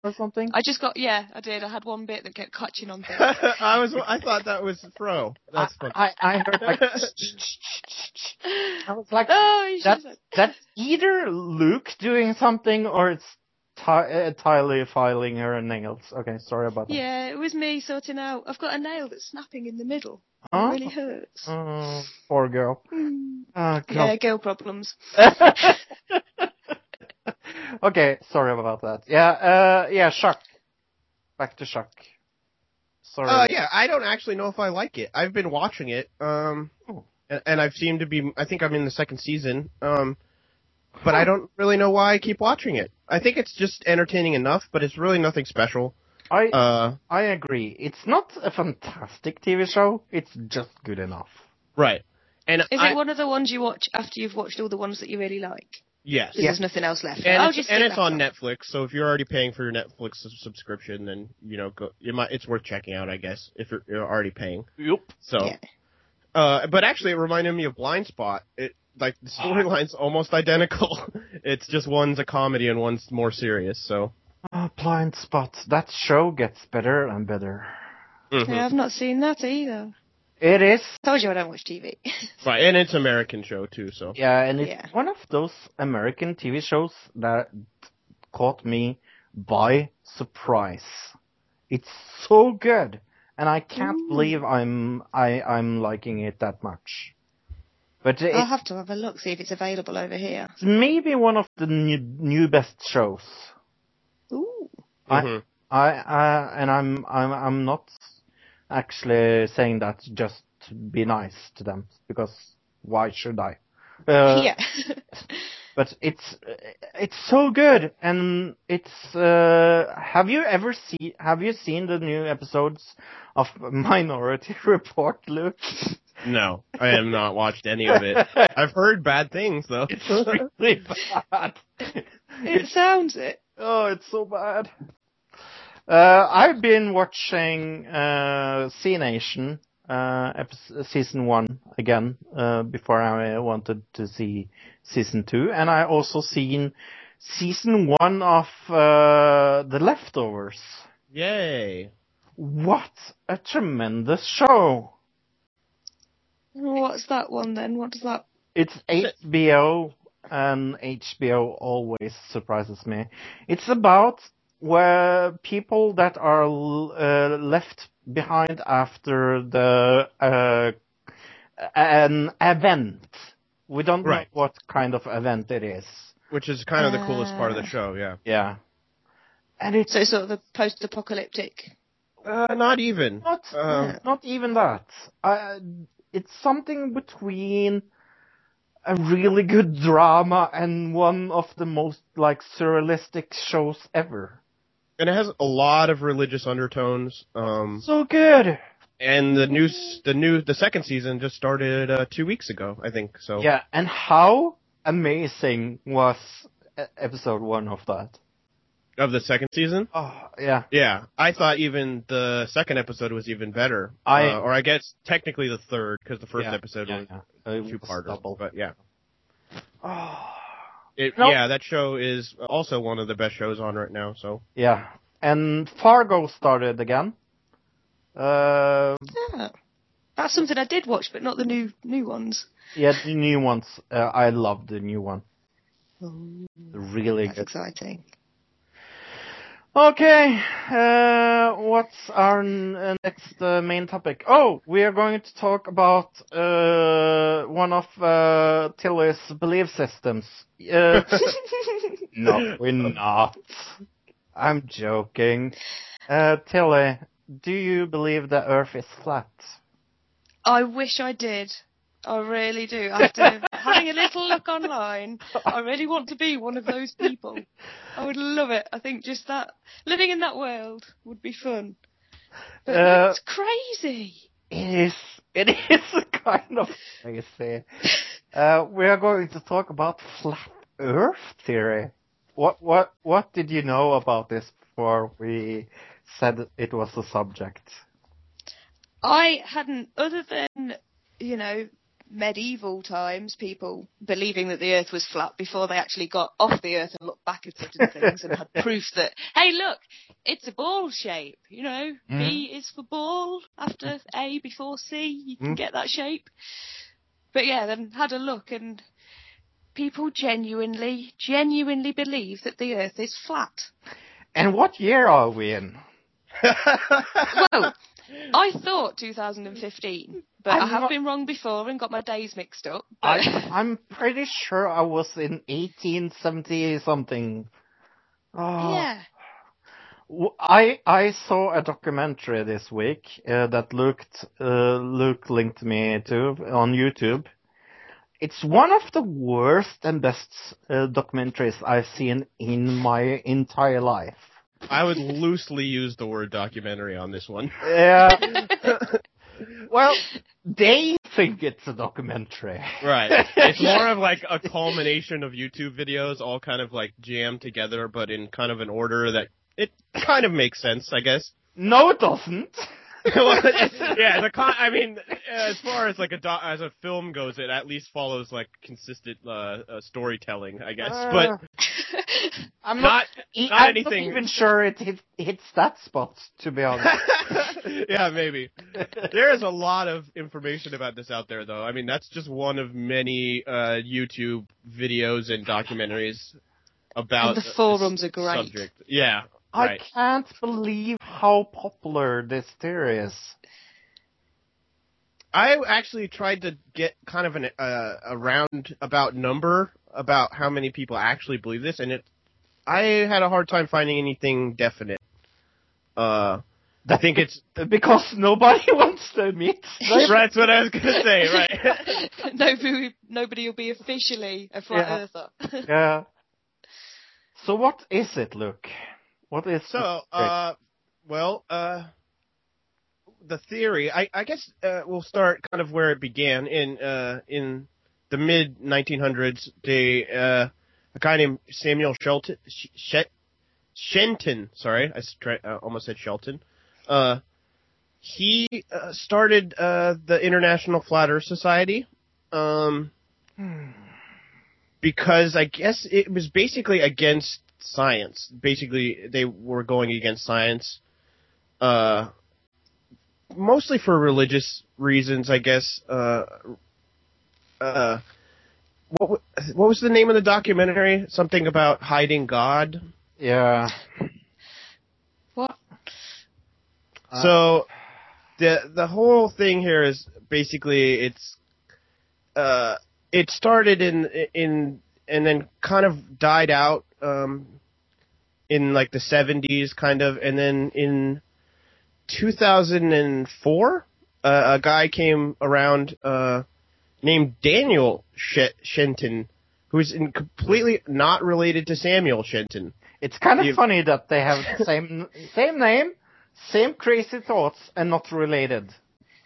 or something?
I just got yeah, I did. I had one bit that kept catching on things.
I was I thought that was Fro. That's funny.
I, I heard like I was like
oh, you
that's
should have-
that's either Luke doing something or it's Ty- uh, Tyler filing her nails. Okay, sorry about that.
yeah, it was me sorting out. I've got a nail that's snapping in the middle. It
Huh?
really hurts.
Oh, poor girl.
Hmm.
Oh,
Yeah, girl problems.
okay, sorry about that. Yeah, uh, yeah, Shuck. Back to Shuck. Sorry.
Uh, yeah, I don't actually know if I like it. I've been watching it, um,
Oh.
and, and I've seemed to be. I think I'm in the second season, um, but I don't really know why I keep watching it. I think it's just entertaining enough, but it's really nothing special.
I
Uh,
I agree. It's not a fantastic TV show. It's just good enough.
right. And
Is
I,
it one of the ones you watch after you've watched all the ones that you really like?
Yes,
Because there's nothing else left.
and
I'll
it's,
just
and it's on
one.
Netflix. So if you're already paying for your Netflix subscription, then you know, go. It might. It's worth checking out, I guess, if you're, you're already paying.
Yep.
So,
Yeah.
uh, but actually, it reminded me of Blindspot. It like the storyline's almost identical. it's just one's a comedy and one's more serious. So,
Ah, Blindspot. That show gets better and better.
Mhm.
Yeah, I've not seen that either.
It is.
I Told you I don't watch TV.
right, and it's American show too. So,
Yeah, and it's
Yeah.
one of those American TV shows that caught me by surprise. It's so good, and I can't
Ooh.
believe I'm I I'm liking it that much. But
I'll have to have a look, see if it's available over here.
It's maybe one of the new, new best shows.
Ooh.
I-
Mhm.
I, I and I'm I'm I'm not actually saying that just to be nice to them because why should I? Uh,
yeah.
But it's it's so good, and it's. Uh, have you ever see? Have you seen the new episodes of Minority Report, Luke?
no, I have not watched any of it. I've heard bad things though.
It's really bad.
it sounds it.
Oh, it's so bad. Uh, I've been watching uh, Z Nation uh, episode, season one again uh, before I wanted to see season two, and I also seen season one of uh, The Leftovers.
Yay!
What a tremendous show!
What's that one then? What does that?
It's HBO, and HBO always surprises me. It's about where people that are uh, left behind after the uh, an event. We don't
Right.
know what kind of event it is.
Which is kind of the coolest part of the
Ah.
show. Yeah.
Yeah, and it's
So sort of a post-apocalyptic.
Uh, not even.
not
Um,
not even that. Uh, it's something between a really good drama and one of the most like surrealistic shows ever.
And it has a lot of religious undertones. Um,
So good.
and the new, the new, the second season just started uh, two weeks ago, I think. So
Yeah, and how amazing was episode one of that?
of the second season.
Oh, yeah.
Yeah, I thought even the second episode was even better.
I-
uh, or I guess technically the third because the first
Yeah,
episode
yeah,
was
yeah.
Two parter. But yeah,
Oh,
It,
Nope.
Yeah, that show is also one of the best shows on right now. So
Yeah. And Fargo started again. Uh,
Yeah. That's something I did watch, but not the new new ones.
yeah, the new ones. Uh, I love the new one. Really
That's
good.
exciting.
Okay, uh, what's our n- uh, next uh, main topic? Oh, we are going to talk about uh, one of uh, Tilly's belief systems. Uh, no, we're not. I'm joking. Uh, Tilly, do you believe the Earth is flat?
I wish I did. I really do. After having a little look online, I really want to be one of those people. I would love it. I think just that living in that world would be fun. But
Uh,
it's crazy.
It is. It is kind of crazy. Uh, we are going to talk about flat Earth theory. What what what did you know about this before we said it was a subject?
I hadn't, other than, you know, medieval times, people believing that the earth was flat before they actually got off the earth and looked back at and things and had proof that, hey, look, it's a ball shape, you know, B is for ball after A before C, you can
Mm.
get that shape. But yeah, then had a look and people genuinely, genuinely believe that the earth is flat.
And what year are we in?
Well, I thought 2015, but
I'm
I have
not-
been wrong before and got my days mixed up.
I,
But
I'm pretty sure I was in 1870 something. Oh.
yeah,
W- I I saw a documentary this week uh, that looked uh, Luke linked me to on YouTube. It's one of the worst and best uh, documentaries I've seen in my entire life.
I would loosely use the word documentary on this one.
Yeah. well, they think it's a documentary.
Right. It's more of like a culmination of YouTube videos, all kind of like jammed together, but in kind of an order that it kind of makes sense, I guess.
No, it doesn't.
Yeah, the con- I mean, as far as like a do- as a film goes, it at least follows like consistent uh, uh, storytelling, I guess.
Uh,
but
I'm
not,
e-
not
I'm
anything-
not even sure it hit, hits that spot, to be honest.
yeah, maybe. There is a lot of information about this out there, though. I mean, that's just one of many uh, YouTube videos and documentaries about
And the
this
forums are great.
Subject. Yeah,
I
right.
can't believe how popular this theory is.
I actually tried to get kind of an uh, a roundabout number about how many people actually believe this, and it. I had a hard time finding anything definite. Uh, I think it's
Because nobody wants to admit.
that's what I was gonna say, right?
nobody, nobody will be officially a flat
Yeah.
earther.
Yeah. So what is it, Luke? What is
So, uh, well, uh, the theory, I, I guess, uh, we'll start kind of where it began in, uh, in the mid 1900s. They, uh, a guy named Samuel Shelton, Sh- Sh- Shenton, sorry, I uh, almost said Shelton, uh, he uh, started uh, the International Flat Earth Society. Um, because I guess it was basically against science. Basically, they were going against science, uh, mostly for religious reasons, I guess. Uh, uh, what what was the name of the documentary? Something about hiding God.
yeah.
what?
Uh,
So the the whole thing here is basically it's uh it started in in and then kind of died out um in like the 70s kind of and then in 2004 uh, a guy came around uh named Daniel Sh- Shenton who's in completely not related to Samuel Shenton.
It's kind of
You-
funny that they have the same same name, same crazy thoughts, and not related.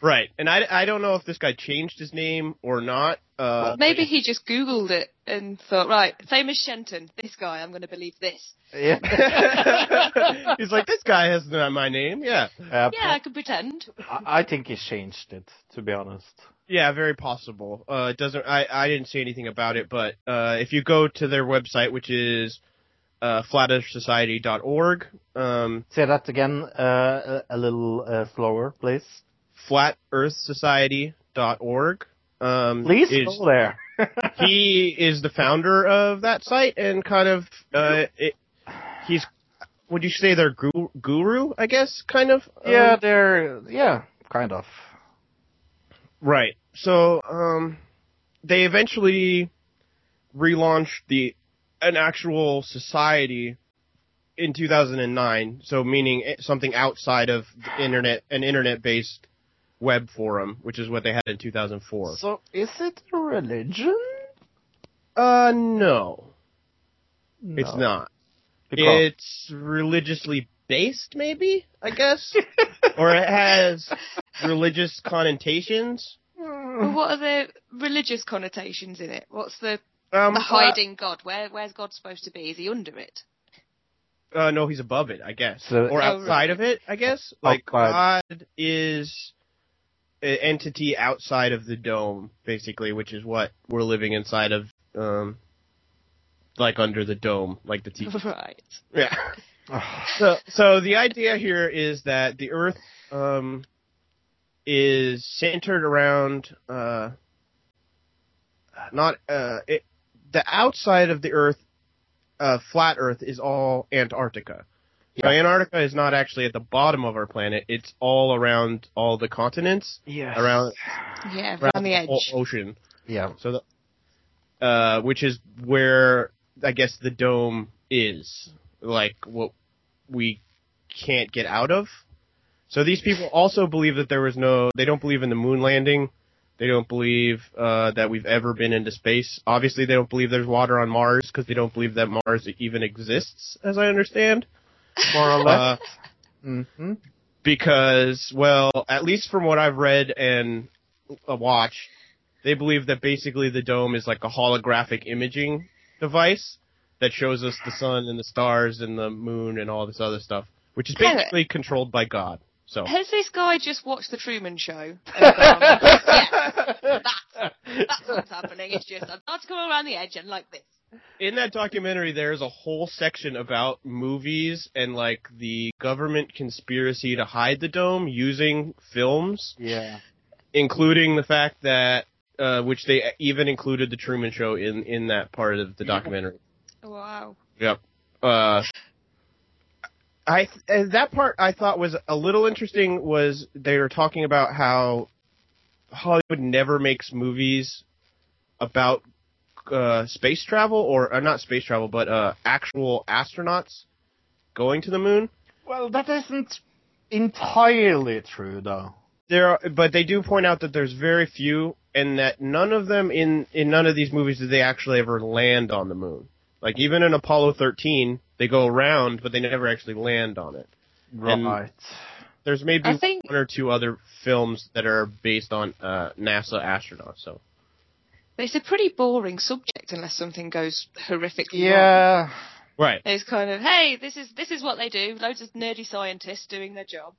Right, and I, I don't know if this guy changed his name or not. Uh,
Maybe he just Googled it and thought, right, famous Shenton, this guy, I'm going to believe this.
Yeah.
He's like, this guy has my name. Yeah,
Uh,
Yeah, I could pretend.
I I think he changed it, to be honest.
Yeah, very possible. Uh, it doesn't. I I didn't see anything about it, but uh, if you go to their website, which is uh, flatearthsociety.org, um,
Say that again, uh, a a little uh, slower, please.
flatearthsociety.org. Um,
Please
is,
go there.
he is the founder of that site and kind of uh, it, he's would you say their guru, guru I guess kind of
yeah,
Um,
they're yeah, kind of.
right so um they eventually relaunched the an actual society in 2009 so meaning something outside of the internet an internet based web forum which is what they had in 2004
So is it a religion?
uh no it's not
Because-
It's religiously based, maybe, I guess? or it has religious connotations.
What are the religious connotations in it? What's the,
Um,
the hiding God? Where where's God supposed to be? Is he under it?
Uh, no, he's above it, I guess.
So-
or
Oh,
outside of it, I guess. Like,
Outside.
God is an entity outside of the dome, basically, which is what we're living inside of, um, like under the dome, like the T.
right.
Yeah. So, so the idea here is that the Earth um, is centered around uh, not uh, it, the outside of the Earth, uh, flat Earth is all Antarctica. So Antarctica is not actually at the bottom of our planet; it's all around all the continents,
yes.
around
Yeah,
around
around the edge.
ocean.
Yeah.
So, the, uh, which is where I guess the dome is, like what we can't get out of. So these people also believe that there was no. They don't believe in the moon landing. They don't believe uh, that we've ever been into space. Obviously, they don't believe there's water on Mars because they don't believe that Mars even exists, as I understand.
More or
Uh,
less. hmm
because, well, at least from what I've read and uh, watched, they believe that basically the dome is like a holographic imaging device that shows us the sun and the stars and the moon and all this other stuff, which is
Hang on.
basically controlled by God. So,
Has this guy just watched the Truman Show? And gone, yes, that's, that's what's happening. It's just I'm not to go around the edge and like this.
In that documentary, there's a whole section about movies and like the government conspiracy to hide the dome using films.
Yeah.
including the fact that uh, which they even included the Truman Show in in that part of the documentary.
Wow.
Yep. Uh, I uh, that part I thought was a little interesting. Was they were talking about how Hollywood never makes movies about uh, space travel or uh, not space travel, but uh, actual astronauts going to the moon.
Well, that isn't entirely true, though.
There, are, but they do point out that there's very few, and that none of them in in none of these movies did they actually ever land on the moon. Like even in Apollo 13, they go around, but they never actually land on it. And-
Right.
There's maybe
think-
one or two other films that are based on uh, NASA astronauts. So
It's a pretty boring subject unless something goes horrifically wrong.
yeah.
right,
It's kind of, hey, this is this is what they do. Loads of nerdy scientists doing their job.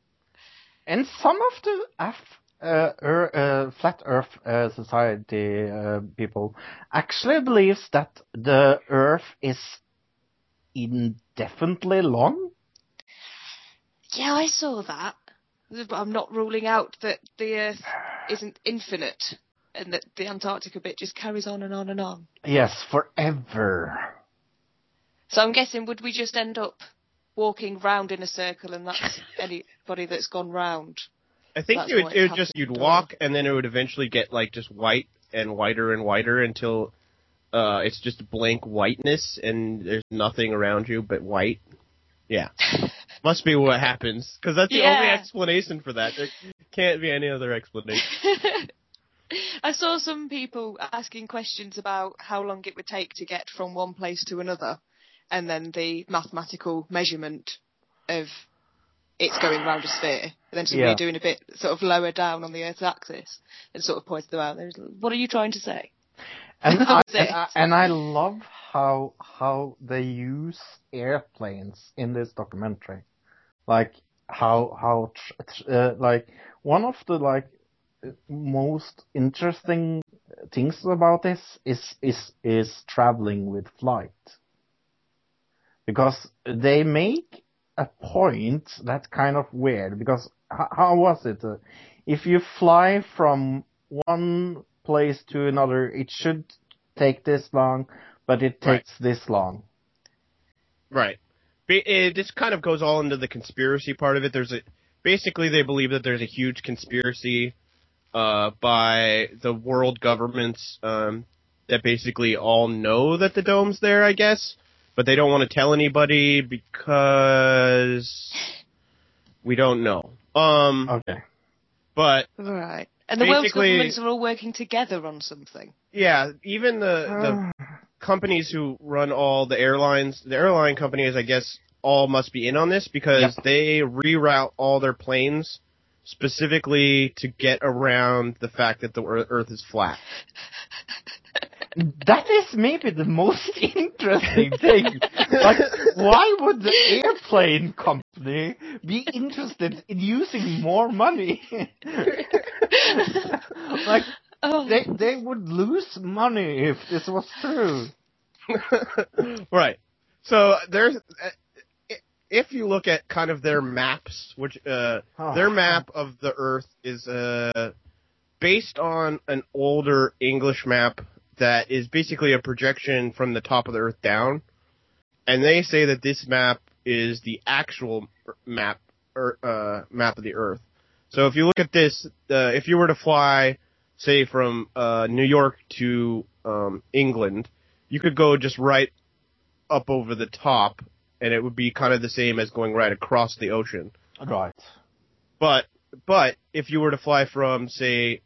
And some of the Af- uh, er, uh, flat Earth uh, society uh, people actually believes that the Earth is indefinitely long.
Yeah, I saw that. But I'm not ruling out that the Earth isn't infinite and that the Antarctica bit just carries on and on and on.
Yes, forever.
So I'm guessing would we just end up walking round in a circle and that's anybody that's gone round?
I think
That's
it would, it would just you'd walk, and then it would eventually get like just white and whiter and whiter until uh, it's just blank whiteness, and there's nothing around you but white. Yeah, must be what happens because that's the only explanation for that. There can't be any other explanation.
I saw some people asking questions about how long it would take to get from one place to another, and then the mathematical measurement of it's going round a sphere. And then somebody
Yeah.
doing a bit sort of lower down on the Earth's axis and sort of pointed them out. There's, what are you trying to say?
And I, and. I and I love how how they use airplanes in this documentary, like how how tr- tr- uh, like one of the like most interesting things about this is is is traveling with flight, because they make a point that's kind of weird. Because how, how was it? Uh, if you fly from one place to another, it should take this long, but it
Right.
takes this long.
Right. It just kind of goes all into the conspiracy part of it. There's a basically they believe that there's a huge conspiracy uh, by the world governments um, that basically all know that the dome's there, I guess, but they don't want to tell anybody because we don't know. Um,
Okay.
but
Right. And the
world
governments are all working together on something.
yeah, even the the companies who run all the airlines, the airline companies, I guess, all must be in on this because
Yep.
they reroute all their planes specifically to get around the fact that the Earth is flat.
That is maybe the most interesting thing. Like, why would the airplane company be interested in using more money? like,
Oh,
they they would lose money if this was true.
right. So there's, uh, i- if you look at kind of their maps, which uh,
Oh.
their map of the Earth is uh, based on an older English map that is basically a projection from the top of the Earth down, and they say that this map is the actual map or uh, map of the Earth. So if you look at this, uh, if you were to fly, say from uh, New York to um, England, you could go just right up over the top, and it would be kind of the same as going right across the ocean.
Right.
But but if you were to fly from say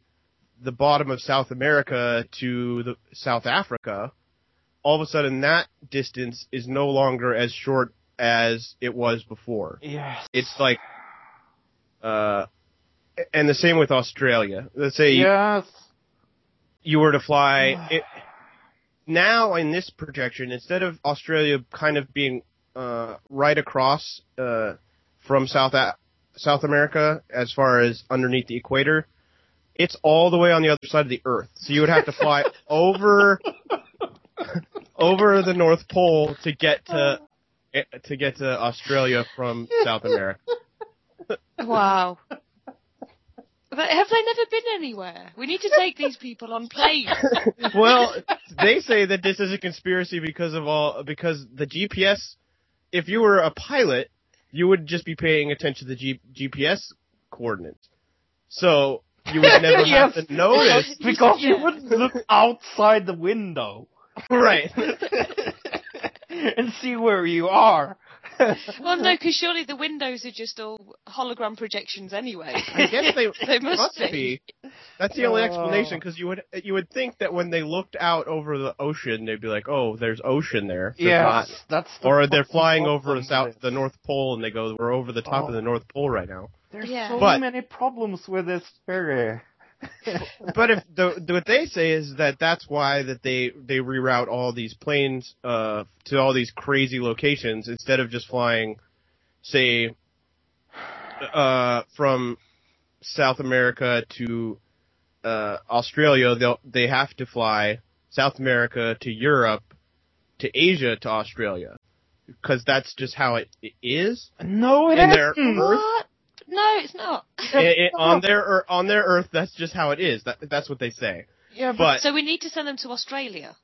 the bottom of South America to the South Africa, all of a sudden that distance is no longer as short as it was before.
Yes.
It's like uh and the same with Australia. Let's say you,
Yes.
you were to fly it, now in this projection instead of Australia kind of being uh, right across uh, from South A- South America as far as underneath the equator, it's all the way on the other side of the Earth. So you would have to fly over over the North Pole to get to eh, to get to Australia from South America.
wow. But have they never been anywhere? We need to take these people on planes.
well, they say that this is a conspiracy because of all because the GPS. If you were a pilot, you would just be paying attention to the G, GPS coordinates, so you would never
Yes.
have to notice.
Because you
Yeah.
would look outside the window
right.
and see where you are.
Well, no, because surely the windows are just all hologram projections anyway.
I guess they,
They must
must
be.
be. That's the only
Oh.
explanation because you would you would think that when they looked out over the ocean, they'd be like, "Oh, there's ocean there." There's not.
Yes, that's the
Or they're flying over the south, the North Pole, and they go, "We're over the top
Oh.
of the oh. North Pole right now."
There's
Yeah.
so
But-
many problems with this theory.
but if the, the what they say is that that's why that they they reroute all these planes uh to all these crazy locations instead of just flying say uh from South America to uh Australia they'll they have to fly South America to Europe to Asia to Australia because that's just how it, it is
no, it isn't.
Earth?
What? No, it's not.
It- it- on their on their earth that's just how it is that that's what they say
Yeah, but
but
So we need to send them to Australia.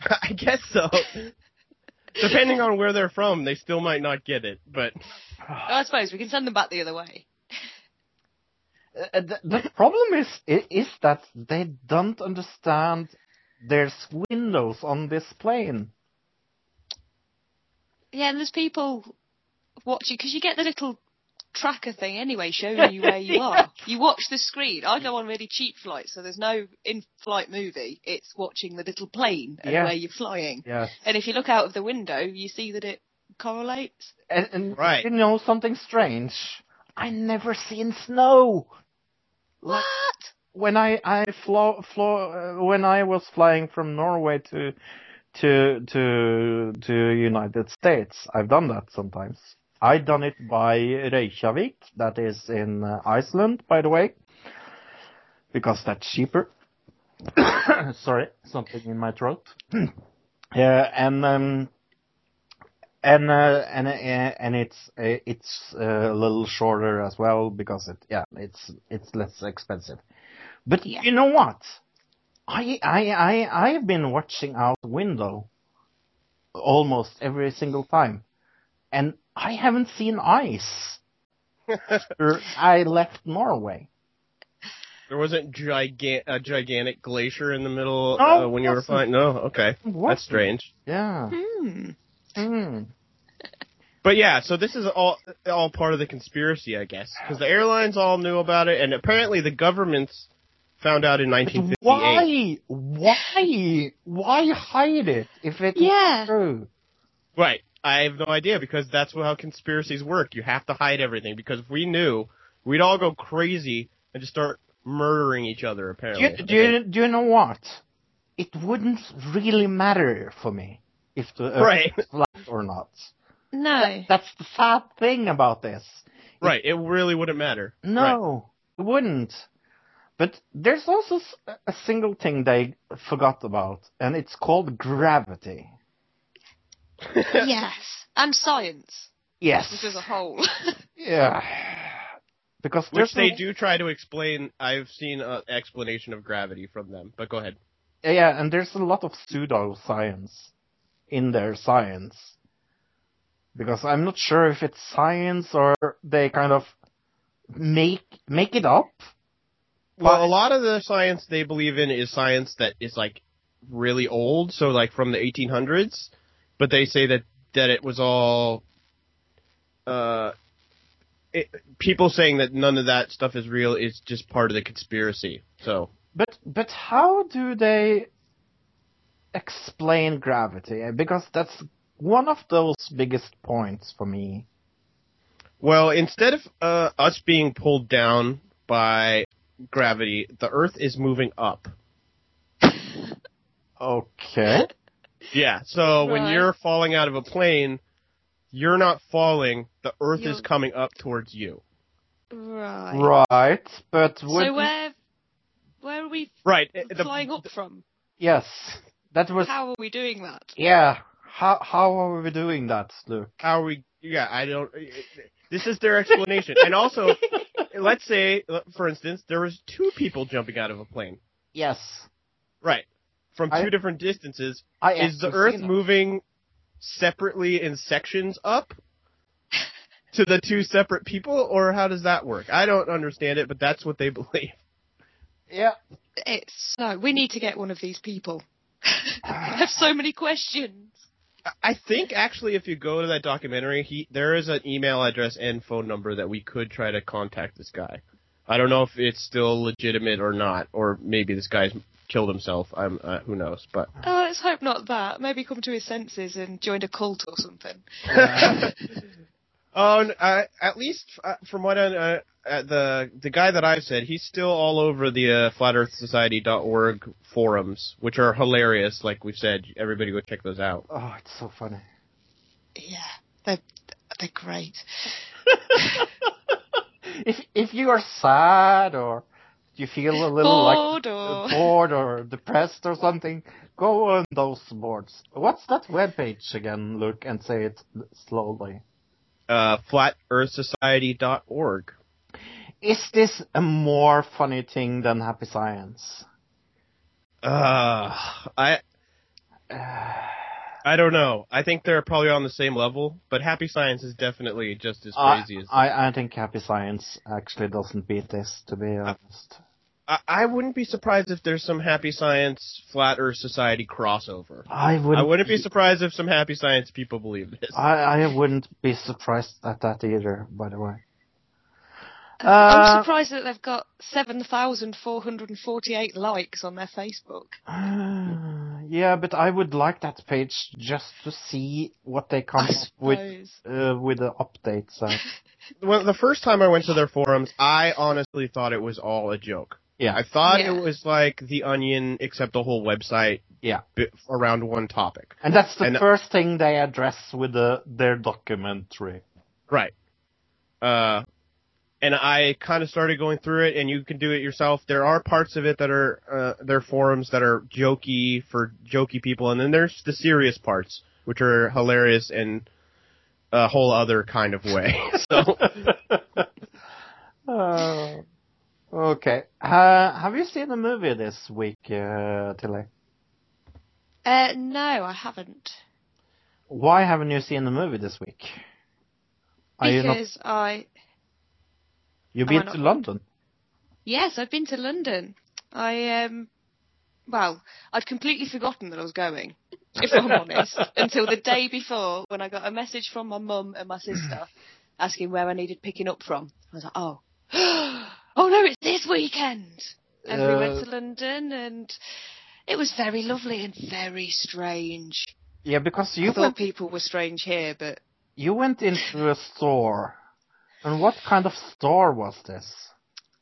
I guess so. Depending on where they're from, they still might not get it. But
I suppose we can send them back the other way.
Uh, the, the problem is is that they don't understand there's windows on this plane.
Yeah, and there's people watching because you get the little tracker thing anyway, showing you where you are. You watch the screen. I go on really cheap flights, so there's no in-flight movie. It's watching the little plane and
Yeah.
where you're flying.
Yes.
And if you look out of the window, you see that it correlates.
And, and
Right.
you know something strange? I never seen snow. Like,
What?
when I I flo, flo, uh, when I was flying from Norway to to to to United States, I've done that sometimes. I done it by Reykjavik, that is in uh, Iceland, by the way. because that's cheaper. Sorry, something in my throat. yeah, and um, and uh, and uh, and it's uh, it's uh, a little shorter as well because it yeah it's it's less expensive. But
Yeah.
you know what? I I I I've been watching out window almost every single time, and I haven't seen ice. after I left Norway.
There wasn't gigan- a gigantic glacier in the middle
No,
uh, when you were flying. No, okay,
What?
that's strange.
Yeah.
Hmm.
Hmm.
But yeah, so this is all all part of the conspiracy, I guess, because the airlines all knew about it, and apparently the governments found out in 1958.
Why? Why? Why hide it if it's
Yeah.
true?
Right. I have no idea because that's how conspiracies work. You have to hide everything because if we knew, we'd all go crazy and just start murdering each other.
Do
Apparently.
you, do you, do you know what? It wouldn't really matter for me if the Earth
Right.
is flat or not.
No.
That's the sad thing about this.
Right. It really wouldn't matter. Right.
No, it wouldn't. But there's also a single thing they forgot about, and it's called gravity.
yes. And science,
Yes.
just as a whole.
Yeah. Because
Which they
no-
do try to explain. I've seen an explanation of gravity from them, but go ahead.
Yeah, and there's a lot of pseudoscience in their science. Because I'm not sure if it's science or they kind of make make it up.
Well,
But-
a lot of the science they believe in is science that is like really old, so like from the 1800s. But they say that that it was all uh, it, people saying that none of that stuff is real is just part of the conspiracy. So
But but how do they explain gravity? Because that's one of those biggest points for me.
Well, instead of uh, us being pulled down by gravity, the Earth is moving up.
Okay.
Yeah. So when
Right.
you're falling out of a plane, you're not falling. The Earth is
You're-
coming up towards you.
right.
right, but
So where where are we
Right. uh, the-
flying up from?
yes, that was
How are we doing that?
yeah. How how are we doing that, Luke?
How are we? Yeah, I don't. This is their explanation. and also, let's say, for instance, there was two people jumping out of a plane.
Yes,
Right. From two
I-
different distances.
I
Is the Earth moving separately in sections up to the two separate people, or how does that work? I don't understand it, but that's what they believe.
Yeah.
It's no. we need to get one of these people. I have so many questions.
I think actually, if you go to that documentary, he there is an email address and phone number that we could try to contact this guy. I don't know if it's still legitimate or not, or maybe this guy's killed himself. I'm uh, who knows, but
Oh, let's hope not that. Maybe come to his senses and joined a cult or something.
oh, n- uh, at least uh, from what I uh, uh, the the guy that I've said, he's still all over the uh, FlatEarthSociety.org forums, which are hilarious. Like we've said, everybody go check those out.
Oh, it's so funny.
Yeah, they're they're great.
if if you are sad or you feel a little like
Bored or
bored or depressed or something, go on those boards. What's that webpage again? Look and say it slowly.
Uh, FlatEarthSociety.org.
Is this a more funny thing than Happy Science?
Uh, I I don't know. I think they're probably on the same level, but Happy Science is definitely just as
I,
crazy as.
I I think Happy Science actually doesn't beat this, to be honest.
I, I wouldn't be surprised if there's some Happy Science Flat Earth Society crossover.
I wouldn't.
I wouldn't be surprised if some Happy Science people believe this.
I I wouldn't be surprised at that either. By the way.
I'm
Uh,
surprised that they've got seven thousand four hundred and forty-eight likes on their Facebook.
yeah, but I would like that page just to see what they come up with uh, with the updates. Uh,
Well, the first time I went to their forums, I honestly thought it was all a joke.
Yeah,
I thought
Yeah.
it was like The Onion, except the whole website
yeah,
bi- around one topic.
and that's the
And-
first thing they address with the, their documentary.
Right. Uh, and I kind of started going through it, and you can do it yourself. There are parts of it that are uh, there are forums that are jokey for jokey people, and then there's the serious parts, which are hilarious in a whole other kind of way. so
Uh, okay. Uh, have you seen a movie this week, uh, Tilly?
Uh, no, I haven't.
Why haven't you seen the movie this week? Are you not?
Because I,
You've been
not-
to London.
yes, I've been to London. I, um, well, I'd completely forgotten that I was going, if I'm honest, until the day before when I got a message from my mum and my sister asking where I needed picking up from. I was like, oh, oh no, it's this weekend. And we went
Uh,
to London and it was very lovely and very strange.
Yeah, because
I
you
thought
went
people were strange here, but
you went into a store, and what kind of store was this?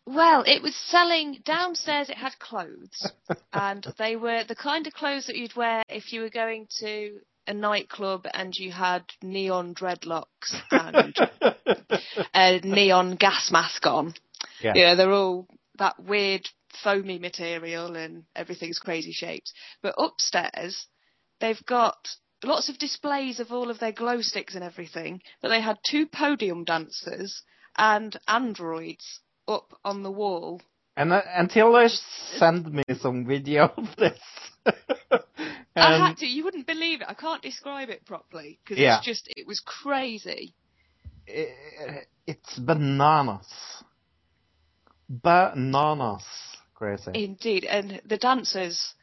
Well, it was selling downstairs. It had clothes, and they were the kind of clothes that you'd wear if you were going to a nightclub and you had neon dreadlocks and a neon gas mask on.
Yeah.
Know, they're all that weird foamy material and everything's crazy shaped. But upstairs, they've got lots of displays of all of their glow sticks and everything. But they had two podium dancers and androids up on the wall.
And uh, until they send me some video of this.
I had to. You wouldn't believe it. I can't describe it properly because
Yeah.
it's just. It was crazy.
i- it's bananas. Bananas. Crazy.
Indeed, and the dancers.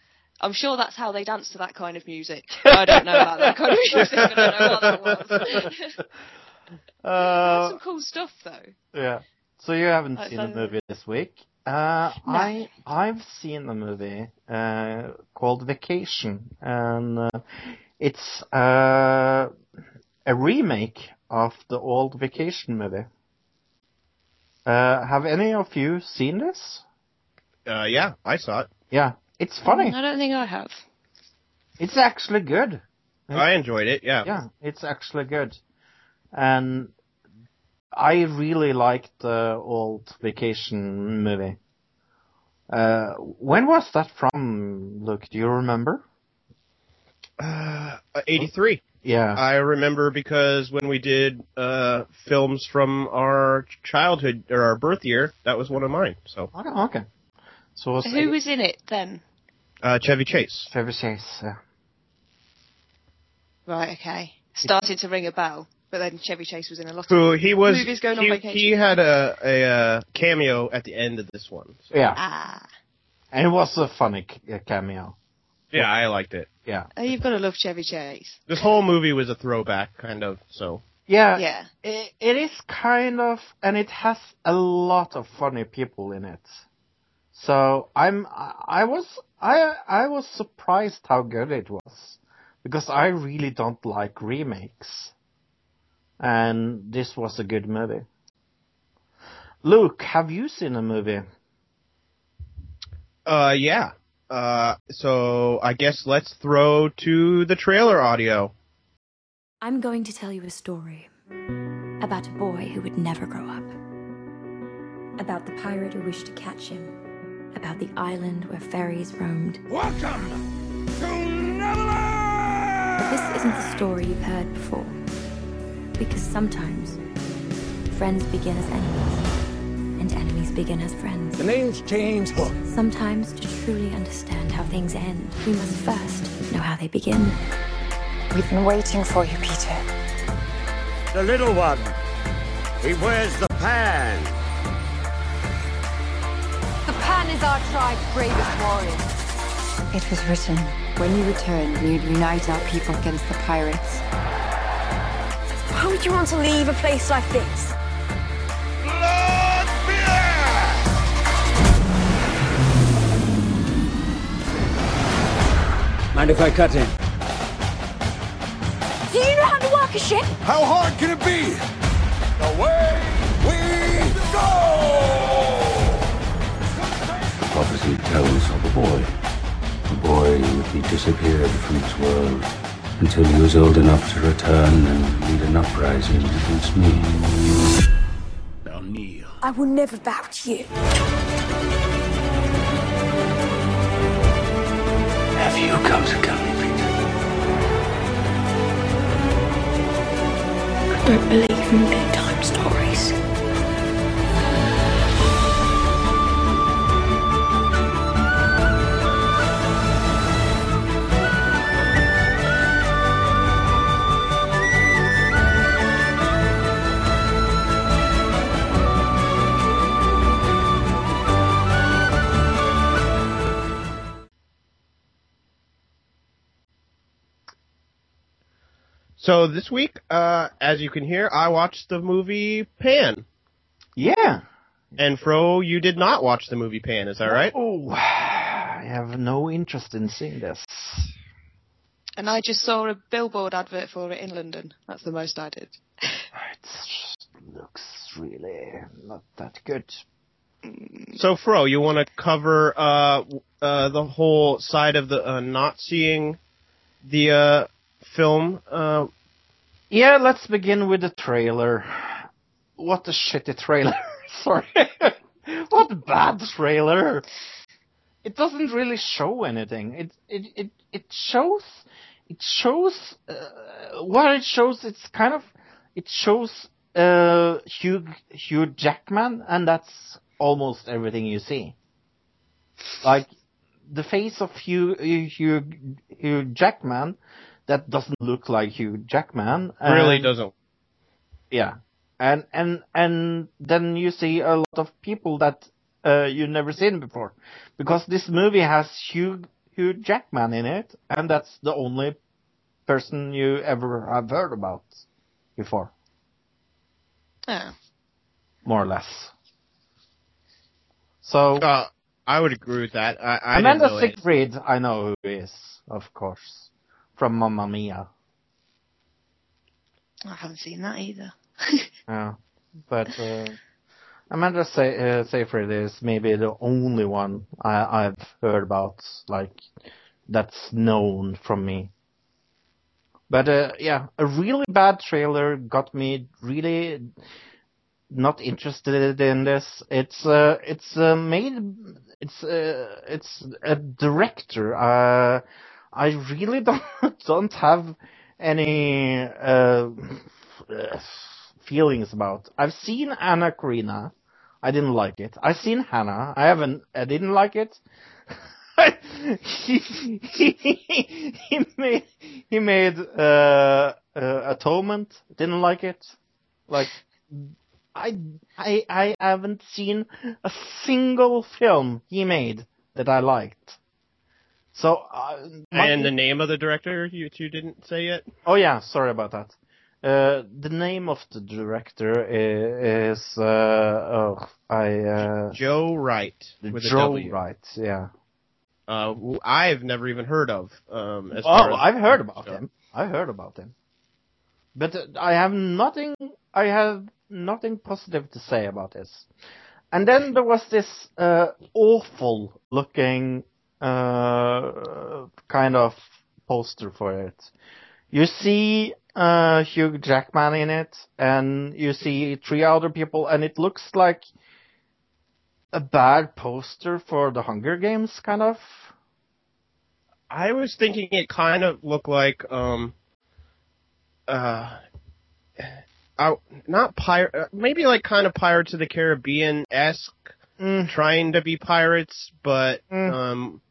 I'm sure that's how they dance to that kind of music. I don't know about that kind of music. I don't know what that was.
Uh,
Some cool stuff though.
yeah. So you haven't
That's
seen a movie this week. Uh,
No.
I I've seen a movie uh, called Vacation, and uh, it's uh, a remake of the old Vacation movie. Uh, have any of you seen this?
uh, yeah, I saw it.
Yeah, it's funny.
I don't think I have.
It's actually good.
I enjoyed it. Yeah.
Yeah, it's actually good. And I really liked the old vacation movie. Uh, when was that from, Luke? Do you remember?
Uh, 83.
Yeah.
I remember because when we did uh, films from our childhood or our birth year, that was one of mine. So
okay. okay. So it was
Who was in it then?
uh, Chevy Chase.
Chevy Chase. Yeah.
Right. Okay. Started to ring a bell, but then Chevy Chase was in a lot of.
Who he was?
Movies going on
he,
vacation.
he had a, a uh, cameo at the end of this one. So,
yeah.
Ah.
And it was a funny uh, cameo.
Yeah, I liked it.
Yeah.
Oh, you've got to love Chevy Chase.
This whole movie was a throwback, kind of. So
Yeah.
Yeah.
It, it is kind of, and it has a lot of funny people in it. So I'm, I I was, I, I was surprised how good it was, because I really don't like remakes, and this was a good movie. Luke, have you seen a movie?
uh, yeah. Uh, so I guess let's throw to the trailer audio.
I'm going to tell you a story about a boy who would never grow up, about the pirate who wished to catch him, about the island where fairies roamed.
Welcome to
But
Neverland!
this isn't the story you've heard before. Because sometimes friends begin as enemies, and enemies begin as friends.
The name's James Hook.
Sometimes to truly understand how things end, we must first know how they begin.
We've been waiting for you, Peter.
The little one. He wears the pan.
The Pan is our tribe's bravest warrior. It was written, when you return, we'd unite our people against the pirates. Why would you want to leave a place like this?
Mind if I cut in?
Do you know how to work a ship?
How hard can it be? Away we go!
The prophecy tells of a boy. A boy who would be disappeared from this world until he was old enough to return and lead an uprising against me. Now kneel.
I will never bow to you.
You come to kill me, Peter?
I don't believe in bedtime stories.
So this week, uh, as you can hear, I watched the movie Pan.
Yeah.
And Fro, you did not watch the movie Pan, is that right?
Oh, I have no interest in seeing this.
And I just saw a billboard advert for it in London. That's the most I did.
It looks really not that good.
So Fro, you want to cover uh, uh, the whole side of the uh, not seeing the uh, film? Uh,
Yeah, let's begin with the trailer. What a shitty trailer. Sorry. what a bad trailer. It doesn't really show anything. It it it it shows it shows uh, what it shows it's kind of it shows uh Hugh Hugh Jackman and that's almost everything you see. Like the face of Hugh Hugh Hugh Jackman that doesn't look like Hugh Jackman.
really doesn't.
yeah. And and and then you see a lot of people that uh, you've never seen before, because this movie has Hugh Hugh Jackman in it, and that's the only person you ever have heard about before,
Oh.
more or less. So
Uh, I would agree with that. I, I
Amanda
didn't know it.
Seyfried, I know who is, of course, from Mamma Mia.
I haven't seen that either.
Yeah, but uh, Amanda Say- uh, Seyfried is maybe the only one I- I've heard about, like that's known from me. But uh, yeah, a really bad trailer got me really not interested in this. It's uh, it's uh, made it's uh, it's a director. Uh, I really don't don't have any uh, uh, feelings about. I've seen Anna Karina. I didn't like it. I've seen Hanna. I haven't. I didn't like it. he, he, he made he made uh, uh, Atonement. Didn't like it. Like I I I haven't seen a single film he made that I liked. So uh,
And the name of the director you you didn't say yet.
Oh yeah, sorry about that. Uh, the name of the director is, is uh, oh, I uh,
Joe Wright with a
Joe Wright. Yeah.
Uh, who I've never even heard of. Um, as
Oh,
far as-
I've heard about
so.
him. I heard about him, but uh, I have nothing. I have nothing positive to say about this. And then there was this uh, awful looking uh, kind of poster for it. You see uh, Hugh Jackman in it, and you see three other people, and it looks like a bad poster for the Hunger Games, kind of.
I was thinking it kind of looked like um uh I, not pirate uh, maybe like kind of Pirates of the Caribbean esque
Mm.
trying to be pirates but
Mm.
um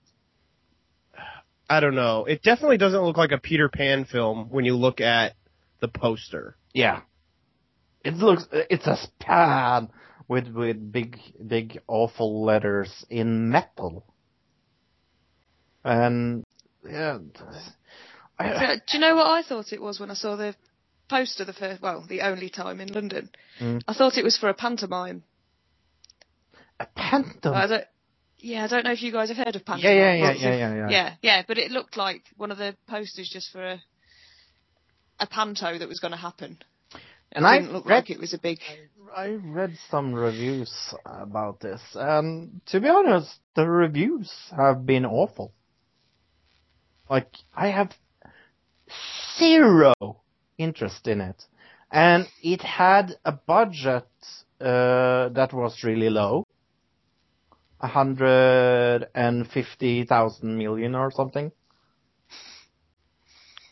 I don't know. It definitely doesn't look like a Peter Pan film when you look at the poster.
Yeah. It looks, it's a span with, with big, big awful letters in metal. And, yeah. I,
do you know what I thought it was when I saw the poster the first, well, the only time in London?
Mm.
I thought it was for a pantomime.
a pantomime.
Yeah, I don't know if you guys have heard of
yeah, yeah, yeah, yeah, yeah, yeah.
yeah, yeah, but it looked like one of the posters just for a a panto that was going to happen.
And
it
I
didn't look
read,
like it was a big.
I read some reviews about this, and to be honest, the reviews have been awful. Like, I have zero interest in it. And it had a budget uh, that was really low. A hundred and fifty thousand million or something.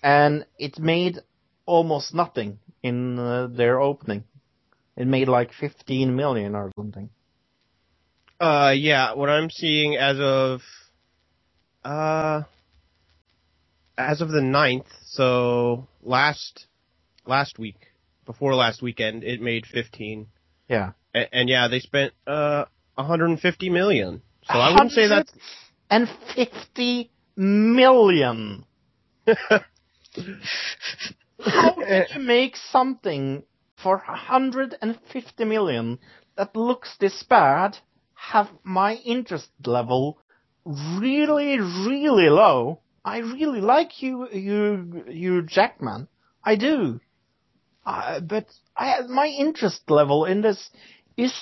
And it made almost nothing in uh, their opening. It made like 15 million or something.
Uh, yeah, what I'm seeing as of, uh, as of the 9th, so last, last week, before last weekend, it made 15.
Yeah.
And, and yeah, they spent, uh, 150 million. So I wouldn't say that's,
And 50 million! How did you make something for 150 million that looks this bad have my interest level really, really low? I really like you, you, you Jackman. I do. Uh, but I, my interest level in this is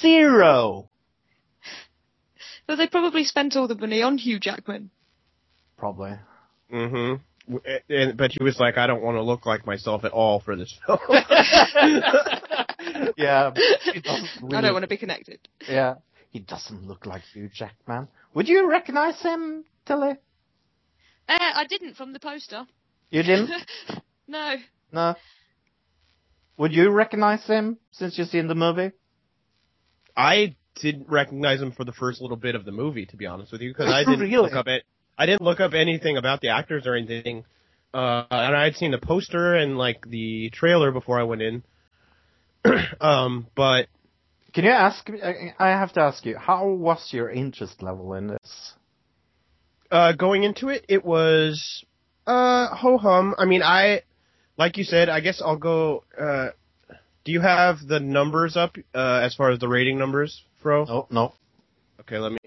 zero.
But they probably spent all the money on Hugh Jackman.
Probably.
hmm And, but he was like, I don't want to look like myself at all for this film.
yeah, he doesn't
I don't want to be connected.
Yeah, he doesn't look like Hugh Jackman. Would you recognize him, Tilly?
Uh, I didn't from the poster.
You didn't?
no.
no. Would you recognize him since you've seen the movie?
I didn't recognize him for the first little bit of the movie, to be honest with you, because I didn't
Really?
look up it. I didn't look up anything about the actors or anything. Uh, and I had seen the poster and like the trailer before I went in. um, but
Can you ask? me- I I have to ask you. How was your interest level in this?
uh, going into it, it was uh ho hum. I mean, I like you said. I guess I'll go. Uh, do you have the numbers up uh, as far as the rating numbers, Fro?
Oh no.
Okay, let me.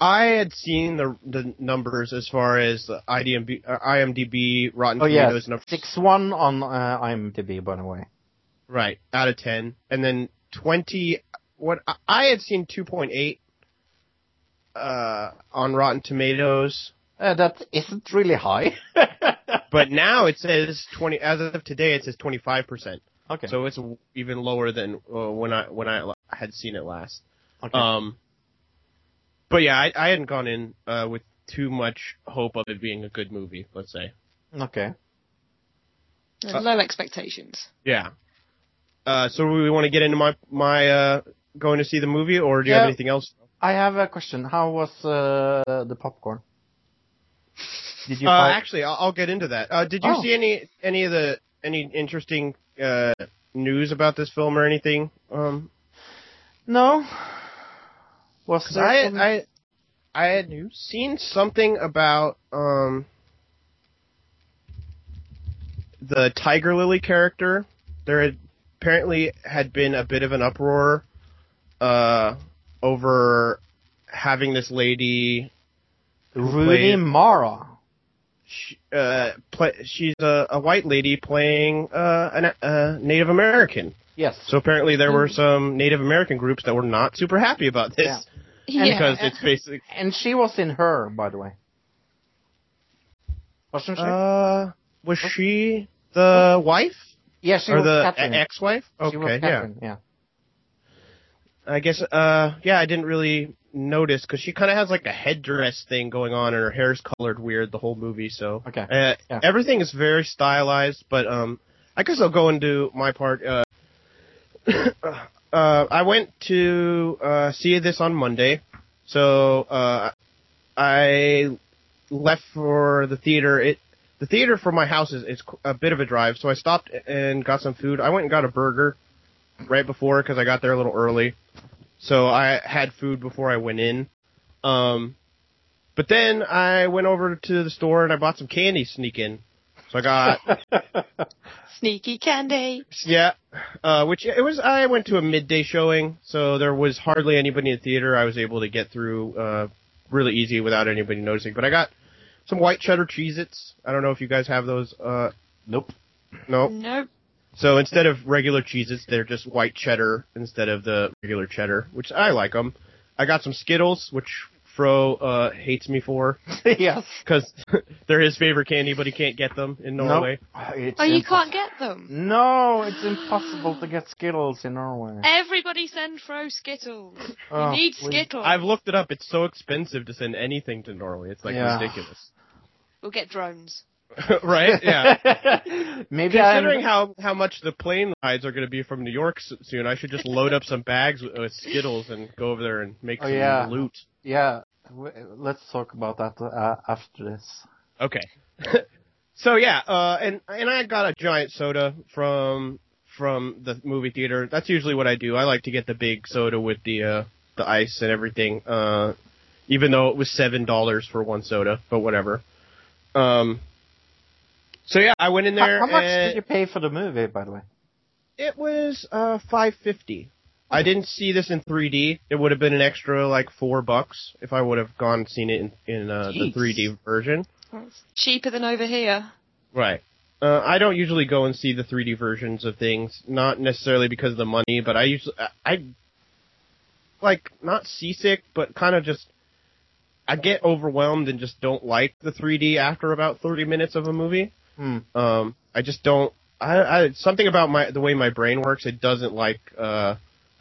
I had seen the the numbers as far as the IDMB, uh, IMDb, Rotten
Oh
Tomatoes numbers.
six one on uh, IMDb by the way.
Right, out of ten, and then twenty. What I- I had seen two point eight uh, on Rotten Tomatoes,
Uh, that isn't really high.
but now it says twenty. As of today, it says twenty five percent.
Okay.
So it's even lower than uh, when I when I had seen it last.
okay.
Um, but yeah, I, I hadn't gone in uh, with too much hope of it being a good movie. Let's say.
okay.
Uh, Low expectations.
Yeah. Uh, so we want to get into my my uh, going to see the movie, or do you have anything else?
I have a question. How was uh, the popcorn? Did you
Uh, actually, I'll, I'll get into that. Uh, did you
Oh.
see any any of the any interesting uh, news about this film or anything? Um,
No. Well,
I I I had news? seen something about um the Tiger Lily character. There had apparently had been a bit of an uproar uh over having this lady
Rooney Mara?
she, uh, play, she's a, a white lady playing uh, an, a Native American.
Yes.
So apparently there were some Native American groups that were not super happy about this
Yeah.
Yeah.
because it's basically
And she was in her, by the way. Wasn't she?
uh was she the wife
yeah, she
or
was
the
Catherine.
ex-wife?
She was
Okay, yeah.
Yeah.
I guess uh yeah, I didn't really notice because she kind of has like a headdress thing going on and her hair's colored weird the whole movie. So
Okay.
Uh,
Yeah.
Everything is very stylized, but um, I guess I'll go into my part. Uh, uh, I went to uh, see this on Monday, so uh, I left for the theater. It the theater from my house is, is a bit of a drive, so I stopped and got some food. I went and got a burger right before because I got there a little early, so I had food before I went in. Um, but then I went over to the store and I bought some candy sneaking. So I got
Sneaky candy.
yeah, uh, which it was. I went to a midday showing, so there was hardly anybody in the theater. I was able to get through uh, really easy without anybody noticing. But I got some white cheddar Cheez-Its. I don't know if you guys have those. Uh,
Nope.
no.
Nope.
So instead of regular Cheez-Its, they're just white cheddar instead of the regular cheddar, which I like them. I got some Skittles, which Fro uh, hates me for
yes.
because they're his favorite candy, but he can't get them in Norway.
It's
Oh, you
impos-
can't get them.
No, it's impossible to get Skittles in Norway.
Everybody send Fro Skittles.
Oh,
you need
please.
Skittles.
I've looked it up. It's so expensive to send anything to Norway. It's like
Yeah.
ridiculous,
We'll get drones.
right? Yeah.
Maybe
Considering
I'm,
how how much the plane rides are going to be from New York soon, I should just load up some bags with, with Skittles and go over there and make
Oh,
some
yeah.
loot.
yeah. Let's talk about that uh, after this.
Okay. so yeah, uh, and and I got a giant soda from from the movie theater. That's usually what I do. I like to get the big soda with the uh, the ice and everything. Uh, even though it was seven dollars for one soda, but whatever. Um. So yeah, I went in there.
How, how much
and
did you pay for the movie, by the way?
It was uh five fifty. I didn't see this in 3D. It would have been an extra like four bucks if I would have gone and seen it in, in uh, the 3D version.
It's cheaper than over here.
Right. Uh, I don't usually go and see the 3D versions of things, not necessarily because of the money, but I usually I, I like not seasick, but kind of just I get overwhelmed and just don't like the 3D after about 30 minutes of a movie.
Hmm.
Um, I just don't. I, I something about my the way my brain works. It doesn't like uh,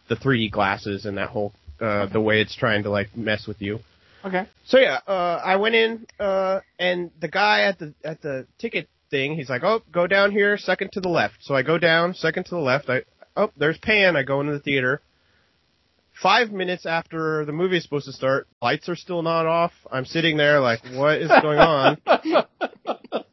the 3D glasses and that whole uh, the way it's trying to like mess with you.
Okay.
So yeah, uh, I went in, uh, and the guy at the at the ticket thing, he's like, "Oh, go down here, second to the left." So I go down, second to the left. I oh, there's Pan. I go into the theater. Five minutes after the movie is supposed to start, lights are still not off. I'm sitting there like, what is going on?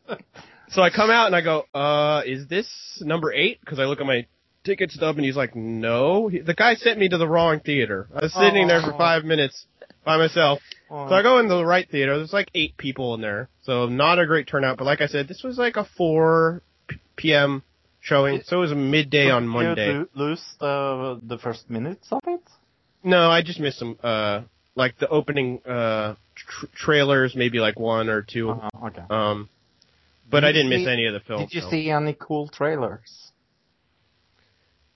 so I come out and I go, uh, is this number eight? Because I look at my ticket stub and he's like, no. He, the guy sent me to the wrong theater. I was sitting there for five minutes by myself.
Oh,
So I go into the right theater. There's like eight people in there, so not a great turnout. But like I said, this was like a 4 p- p.m. showing, so it was a midday on
Did
Monday.
You lose the the first minutes of it?
No, I just missed some, uh, like the opening uh tr- trailers, maybe like one or 2
Uh-huh, okay.
Um, but
Did
I didn't miss any of the film.
Did you
so.
see any cool trailers?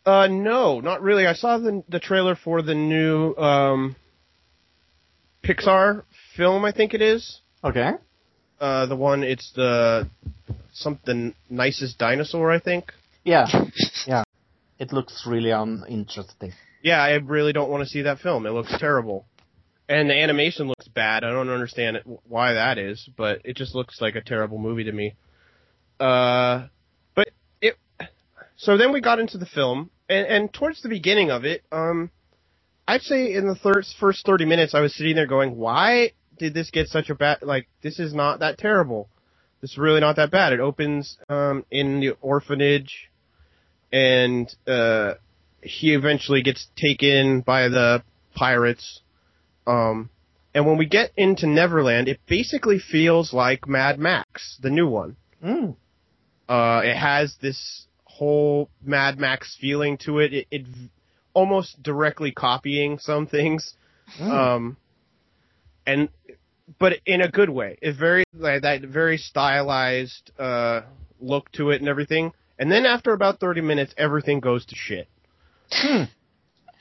Uh, no, not really. I saw the the trailer for the new um Pixar film. I think it is.
Okay.
Uh, the one it's the something nicest dinosaur. I think.
Yeah. yeah. It looks really uninteresting.
Yeah, I really don't want to see that film. It looks terrible. And the animation looks bad. I don't understand why that is, but it just looks like a terrible movie to me. Uh, but it, so then we got into the film, and, and towards the beginning of it, um, I'd say in the third, first 30 minutes, I was sitting there going, why did this get such a bad, like, this is not that terrible. This is really not that bad. It opens, um, in the orphanage, and, uh, he eventually gets taken by the pirates. Um, and when we get into Neverland, it basically feels like Mad Max, the new one.
Mm.
Uh, it has this whole Mad Max feeling to it. It, it almost directly copying some things. Um, and, but in a good way. It's very, like, that very stylized, uh, look to it and everything. And then after about 30 minutes, everything goes to shit.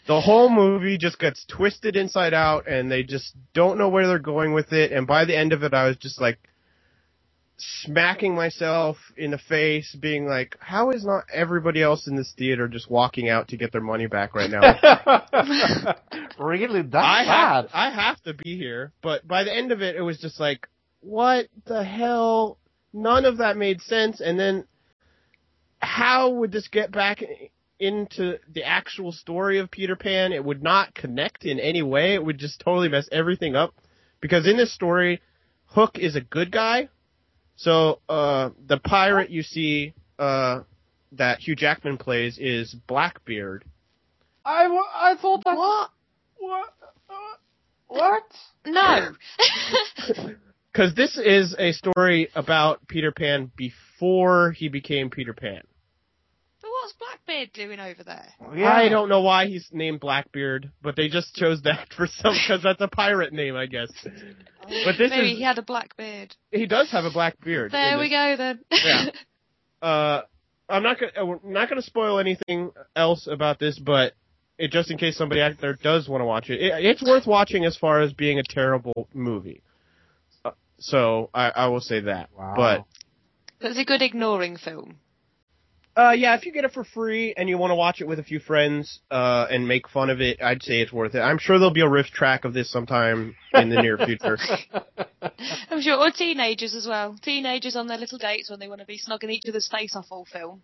The whole movie just gets twisted inside out and they just don't know where they're going with it. And by the end of it, I was just like smacking myself in the face, being like, how is not everybody else in this theater just walking out to get their money back right now?
really? That's
I
bad.
have, I have to be here. But by the end of it, it was just like, what the hell? None of that made sense. And then how would this get back into the actual story of Peter Pan? It would not connect in any way. It would just totally mess everything up. Because in this story, Hook is a good guy. So, uh, the pirate you see, uh, that Hugh Jackman plays is Blackbeard.
I, I thought that.
What?
What? What?
No.
Because this is a story about Peter Pan before he became Peter Pan.
But what's Blackbeard doing over there?
I don't know why he's named Blackbeard, but they just chose that for some because that's a pirate name, I guess. But this
Maybe
is
he had a black beard.
he does have a black beard.
There we go then.
Yeah. Uh, I'm not gonna uh, we're not gonna spoil anything else about this, but it, just in case somebody out there does want to watch it, it, it's worth watching as far as being a terrible movie. Uh, so I, I will say that.
Wow.
But
But it's a good ignoring film.
Uh, yeah, if you get it for free and you want to watch it with a few friends uh, and make fun of it, I'd say it's worth it. I'm sure there'll be a riff track of this sometime in the near future.
I'm sure, or teenagers as well. Teenagers on their little dates when they want to be snogging each other's face off all film.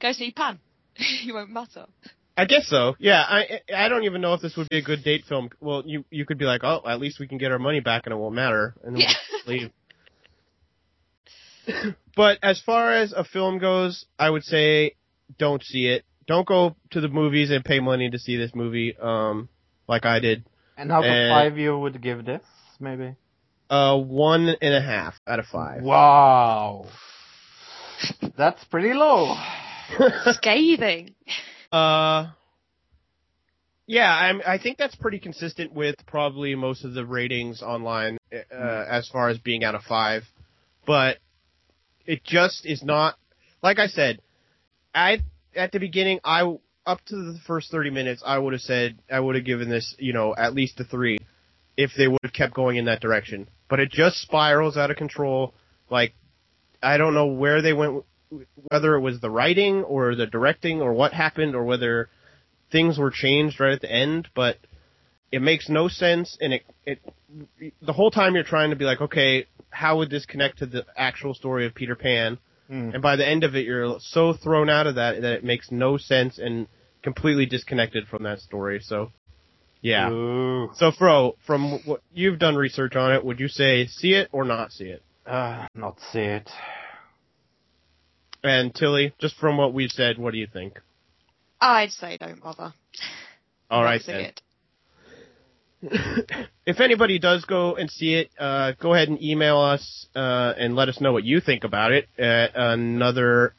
Go see Pan. you won't matter.
I guess so. Yeah, I I don't even know if this would be a good date film. Well, you you could be like, oh, at least we can get our money back and it won't matter, and then
Yeah.
we'll leave. but as far as a film goes, I would say don't see it. Don't go to the movies and pay money to see this movie, um, like I did.
And how of
And-
five you would give this, maybe?
Uh, one and a half out of five.
Wow. That's pretty low.
Scathing.
Uh, yeah, I'm, I think that's pretty consistent with probably most of the ratings online uh, as far as being out of five. But it just is not. Like I said, I at the beginning, I up to the first thirty minutes, I would have said I would have given this, you know, at least a three, if they would have kept going in that direction. But it just spirals out of control. Like I don't know where they went whether it was the writing or the directing or what happened or whether things were changed right at the end, but it makes no sense and it it the whole time you're trying to be like, okay, how would this connect to the actual story of Peter Pan?
Mm.
And by the end of it you're so thrown out of that that it makes no sense and completely disconnected from that story. So yeah.
Ooh.
So Fro, from what you've done research on it, would you say see it or not see it?
Uh, not see it.
And Tilly, just from what we've said, what do you think?
I'd say don't bother.
All right, Not
see
then.
it.
if anybody does go and see it, uh, go ahead and email us uh, and let us know what you think about it at another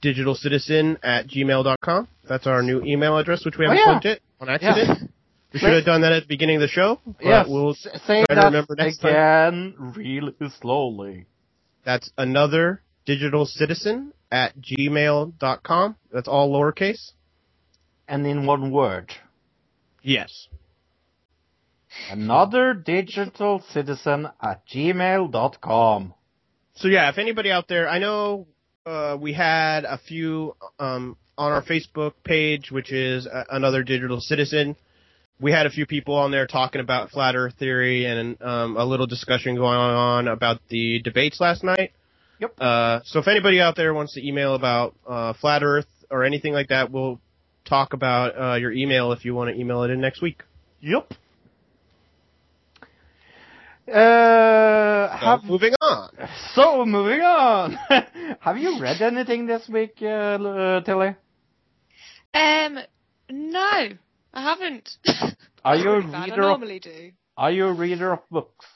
digital citizen at gmail.com. That's our new email address, which we haven't
Oh, yeah.
plugged it on accident. We should have done that at the beginning of the show. But
Yes,
we'll
say
try to remember next time.
again really slowly.
That's another digital citizen at gmail.com. That's all lowercase.
And in one word.
Yes.
Another digital citizen at gmail.com.
So yeah, if anybody out there, I know uh, we had a few um, on our Facebook page, which is uh, another digital citizen. We had a few people on there talking about flat Earth theory and um, a little discussion going on about the debates last night.
Yep.
Uh, so if anybody out there wants to email about uh, flat Earth or anything like that, we'll talk about uh, your email if you want to email it in next week.
Yep. Uh,
So
have,
moving on.
so moving on. have you read anything this week, uh, uh, Tilly?
Um, no, I haven't.
Are you a
Pretty bad, I
reader of,
normally do.
are you a reader of books?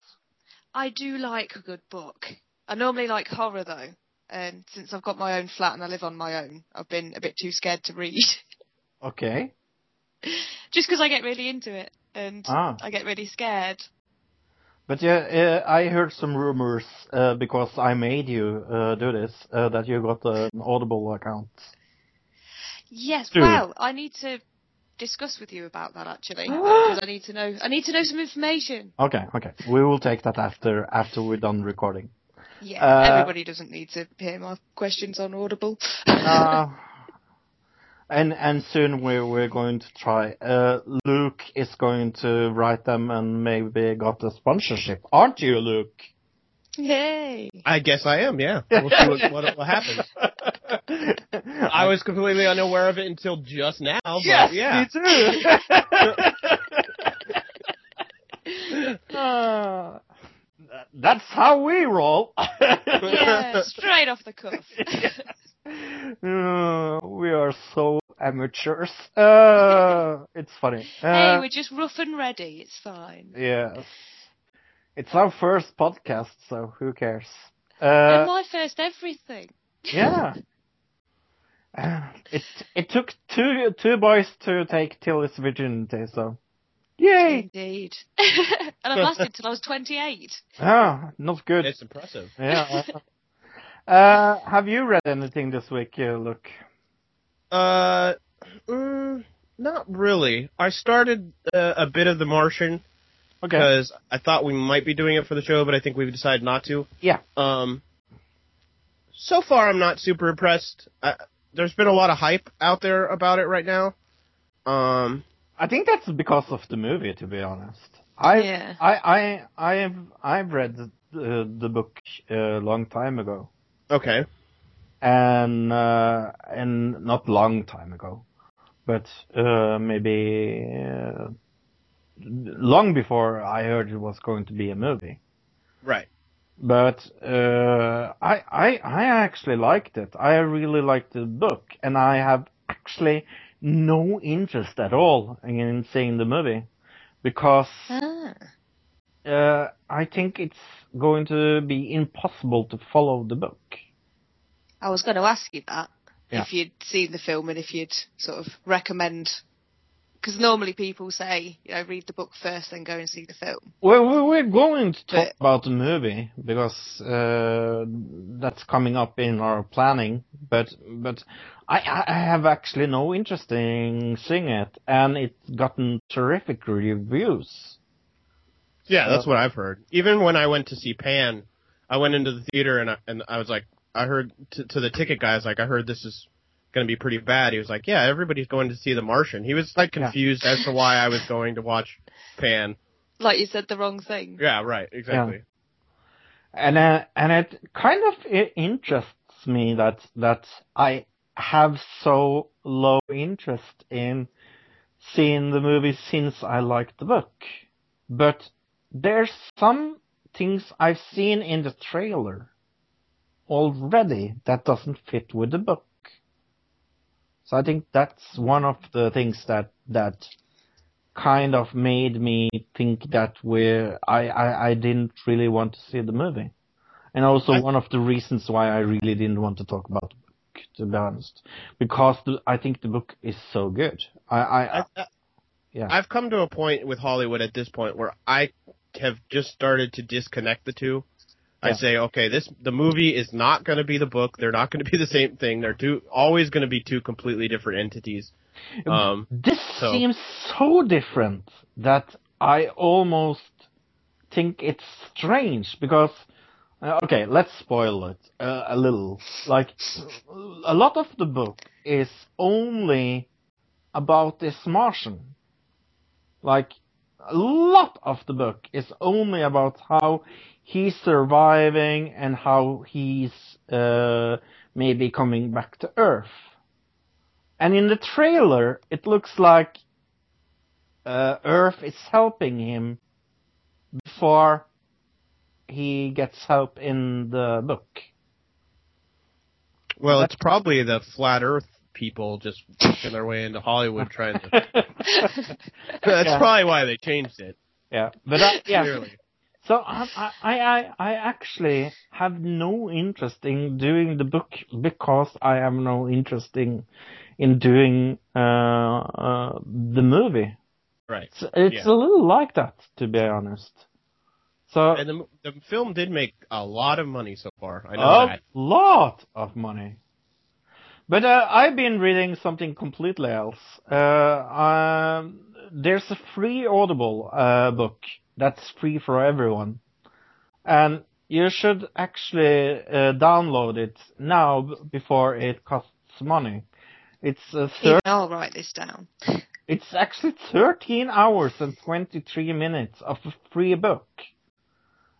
I do like a good book. I normally like horror though, and since I've got my own flat and I live on my own, I've been a bit too scared to read.
Okay.
Just because I get really into it and
Ah.
I get really scared.
But yeah, uh, I heard some rumors, uh, because I made you, uh, do this, uh, that you got an Audible account.
Yes, well, I need to discuss with you about that actually because I need to know. I need to know some information.
Okay, okay. We will take that after, after we're done recording.
Yeah,
Uh,
everybody doesn't need to hear my questions on Audible.
And and soon we're we're going to try. Uh, Luke is going to write them and maybe got a sponsorship, aren't you, Luke?
Yay!
I guess I am, yeah. We'll see what, what, what happens. I was completely unaware of it until just now, but
Yes,
yeah.
me too. Uh, that's how we roll.
Yeah, straight off the cuff.
Uh, we are so amateurs. Uh, it's funny.
hey,
Uh,
we're just rough and ready. It's fine.
Yes. It's our first podcast, so who cares?
and
Uh,
my first everything.
yeah. Uh, it it took two two boys to take Tilly's virginity, so yay!
Indeed. and I lasted till I was 28.
Ah, not good.
It's impressive.
Yeah. Uh, have you read anything this week, uh, Luke?
Uh, mm, Not really. I started uh, a bit of The Martian
Okay.
because I thought we might be doing it for the show, but I think we've decided not to.
Yeah.
Um, so far, I'm not super impressed. Uh, there's been a lot of hype out there about it right now. Um,
I think that's because of the movie, to be honest. I
Yeah.
I I I have I've read the the, the book a long time ago,
okay.
and uh, and not long time ago, but uh, maybe uh, long before I heard it was going to be a movie.
Right.
But uh, I I I actually liked it. I really liked the book, and I have actually no interest at all in seeing the movie because
Ah.
Uh, I think it's going to be impossible to follow the book.
I was going to ask you that
Yeah.
if you'd seen the film and if you'd sort of recommend. Because normally people say, you know, read the book first, then go and see the film.
Well, we- we're going to talk
But-
about the movie because uh, that's coming up in our planning. But but I I have actually no interest in seeing it, and it's gotten terrific reviews.
Yeah, that's
So-
what I've heard. Even when I went to see Pan, I went into the theater and I, and I was like, I heard to, to the ticket guys like, I heard this is going to be pretty bad. He was like, Yeah, everybody's going to see The Martian. He was like
Yeah.
confused as to why I was going to watch Pan.
Like you said the wrong thing.
Yeah, right, exactly.
And uh, and it kind of i- interests me that that I have so low interest in seeing the movie since I liked the book. But there's some things I've seen in the trailer already that doesn't fit with the book. So I think that's one of the things that that kind of made me think that we're I, I, I didn't really want to see the movie. And also
I-
one of the reasons why I really didn't want to talk about the book, to be honest. Because the, I think the book is so good. I, I,
I, I,
yeah.
I've come to a point with Hollywood at this point where I have just started to disconnect the two. I say, okay, this the movie is not going to be the book. They're not going to be the same thing. They're two always going to be two completely different entities. Um,
This
So-
seems so different that I almost think it's strange because, uh, okay, let's spoil it uh, a little. Like, a lot of the book is only about this Martian. Like, a lot of the book is only about how he's surviving and how he's uh, maybe coming back to Earth. And in the trailer, it looks like uh, Earth is helping him before he gets help in the book.
well, it's probably the flat Earth people just working their way into Hollywood trying to. That's
Yeah.
probably why they changed it.
yeah, but I, yeah.
Clearly.
So I, I, I, I actually have no interest in doing the book because I have no interest in, in doing uh, uh, the movie.
Right.
It's, it's
Yeah.
a little like that, to be honest. So
And the, the film did make a lot of money so far. I know
a
that.
lot of money. But uh, I've been reading something completely else. Uh, um, there's a free Audible uh, book that's free for everyone, and you should actually uh, download it now before it costs money. It's uh, thir-
I'll write this down.
it's actually 13 hours and 23 minutes of a free book.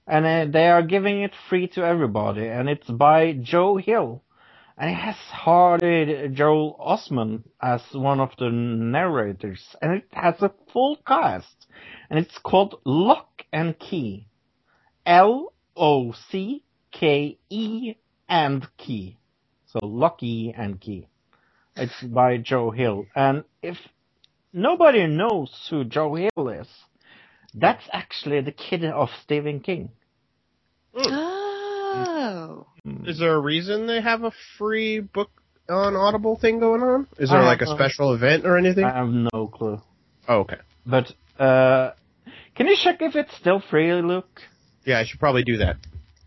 And uh, they are giving it free to everybody, and it's by Joe Hill. And it has Haley Joel Osment as one of the narrators, and it has a full cast. And it's called Locke and Key. L O C K E and Key. So Lucky and Key. It's by Joe Hill. And if nobody knows who Joe Hill is, that's actually the kid of Stephen King. Mm.
Oh.
Is there a reason they have a free book on Audible thing going on? Is there
I
like a
have no-
special event or anything?
I have no clue.
oh, okay.
But, uh, can you check if it's still free, Luke?
Yeah, I should probably do that.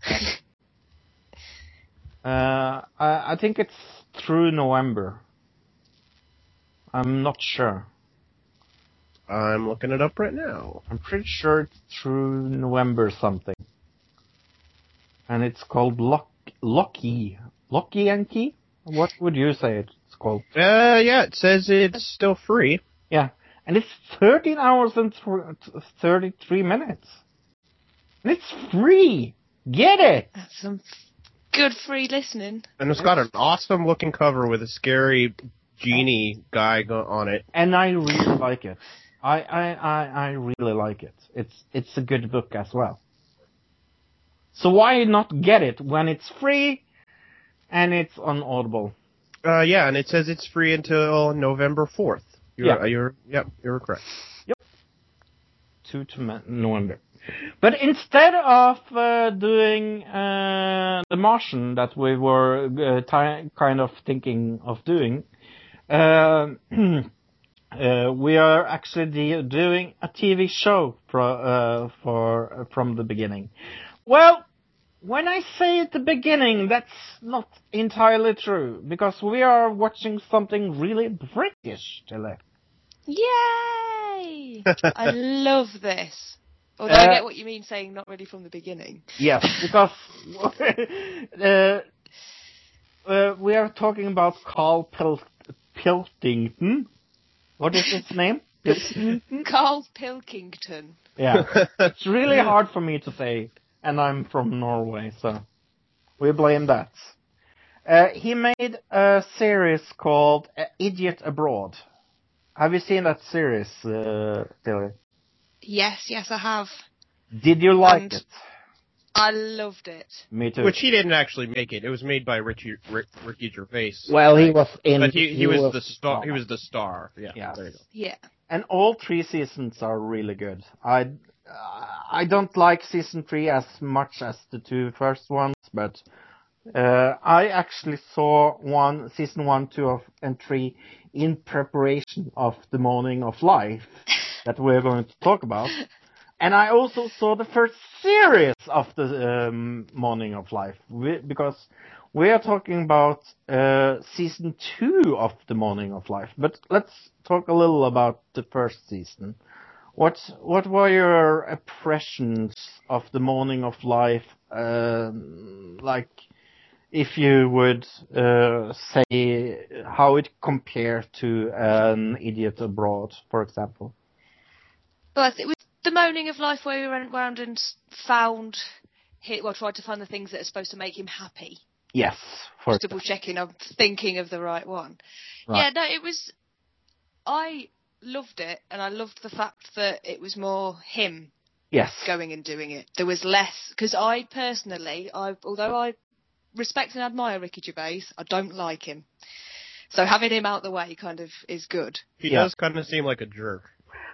Uh, I, I think it's through November. I'm not sure.
I'm looking it up right now.
I'm pretty sure it's through November something. And it's called Lock Locky. Locky Yankee? What would you say it's called?
Uh, yeah, it says it's still free.
Yeah. And it's 13 hours and th- 33 minutes. And it's free! Get it!
That's some good free listening.
And it's got an awesome looking cover with a scary genie guy go- on it.
And I really like it. I, I, I, I really like it. It's, it's a good book as well. So why not get it when it's free and it's on Audible?
Uh, yeah, and it says it's free until November 4th. You're,
Yeah.
you're, yep, you're correct.
2 to November. But instead of uh, doing uh, The Martian that we were uh, ti kind of thinking of doing, uh, uh, we are actually de- doing a TV show pro- uh, for from the beginning. Well, when I say at the beginning, that's not entirely true because we are watching something really British today.
Yay! I love this. Although I
Uh,
get what you mean saying not really from the beginning.
Yes, because uh, uh, we are talking about Karl Pil- Pilkington. What is his name?
Karl Pilkington.
Yeah, it's really hard for me to say, and I'm from Norway, so we blame that. Uh, he made a series called uh, Idiot Abroad. Have you seen that series, uh, Tilly?
Yes, yes, I have.
Did you like
And-
it?
I loved it.
Me too.
Which he didn't actually make it. It was made by Richie, Rick, Ricky Gervais.
well, he was in.
but he, he, was, the star. He was the star. Yeah.
Yeah.
There you go.
Yeah.
And all three seasons are really good. I I don't like season three as much as the two first ones, but uh, I actually saw one season one, two, of, and three in preparation of the Moaning of Life that we're going to talk about. And I also saw the first series of the um, Moaning of Life we, because we are talking about uh, season two of the Moaning of Life. But let's talk a little about the first season. What what were your impressions of the Moaning of Life? Um like, if you would uh, say how it compared to an Idiot Abroad, for example.
But it was the moaning of life where we went round and found, hit, well, tried to find the things that are supposed to make him happy.
Yes, for
Just double checking I'm thinking of the right one.
Right.
Yeah, no, it was. I loved it, and I loved the fact that it was more him
yes,
going and doing it. There was less because I personally, I although I respect and admire Ricky Gervais, I don't like him. So having him out the way kind of is good.
He
Yeah.
does kind of seem like a jerk.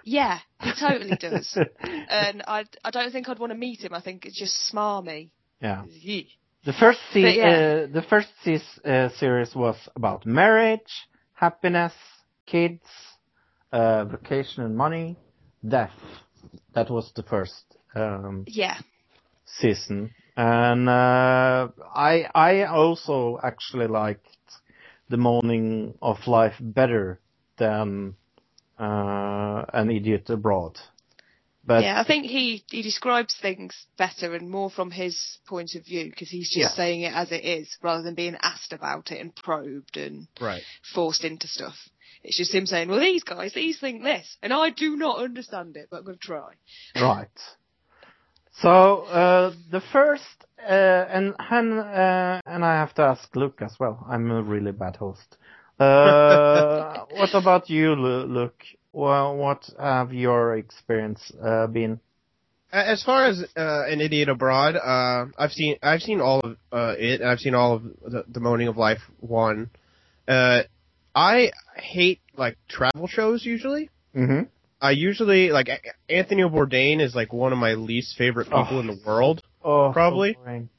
Yeah, he totally does. and I, I don't think I'd want to meet him. I think it's just smarmy.
yeah.
Yee.
The first se-
yeah.
uh, the first se- uh, series was about marriage, happiness, kids, uh, vacation and money, death. That was the first um,
Yeah,
season, and uh, I I also actually liked the Moaning of Life better than uh, An Idiot Abroad. But
yeah. I think he he describes things better and more from his point of view because he's just
Yeah.
saying it as it is rather than being asked about it and probed and
Right.
forced into stuff. It's just him saying, "Well, these guys, these think this, and I do not understand it, but I'm going to try."
Right. So uh, the first, uh, and and, uh, and I have to ask Luke as well. I'm a really bad host. Uh, what about you, Luke? Well, what have your experience uh, been?
As far as uh, an idiot abroad, uh, I've seen I've seen all of uh, it. and I've seen all of the, the Moaning of Life one. Uh, I hate like travel shows usually.
Mm-hmm.
I usually like Anthony Bourdain is like one of my least favorite people
Oh.
in the world.
Oh,
Probably.
boring.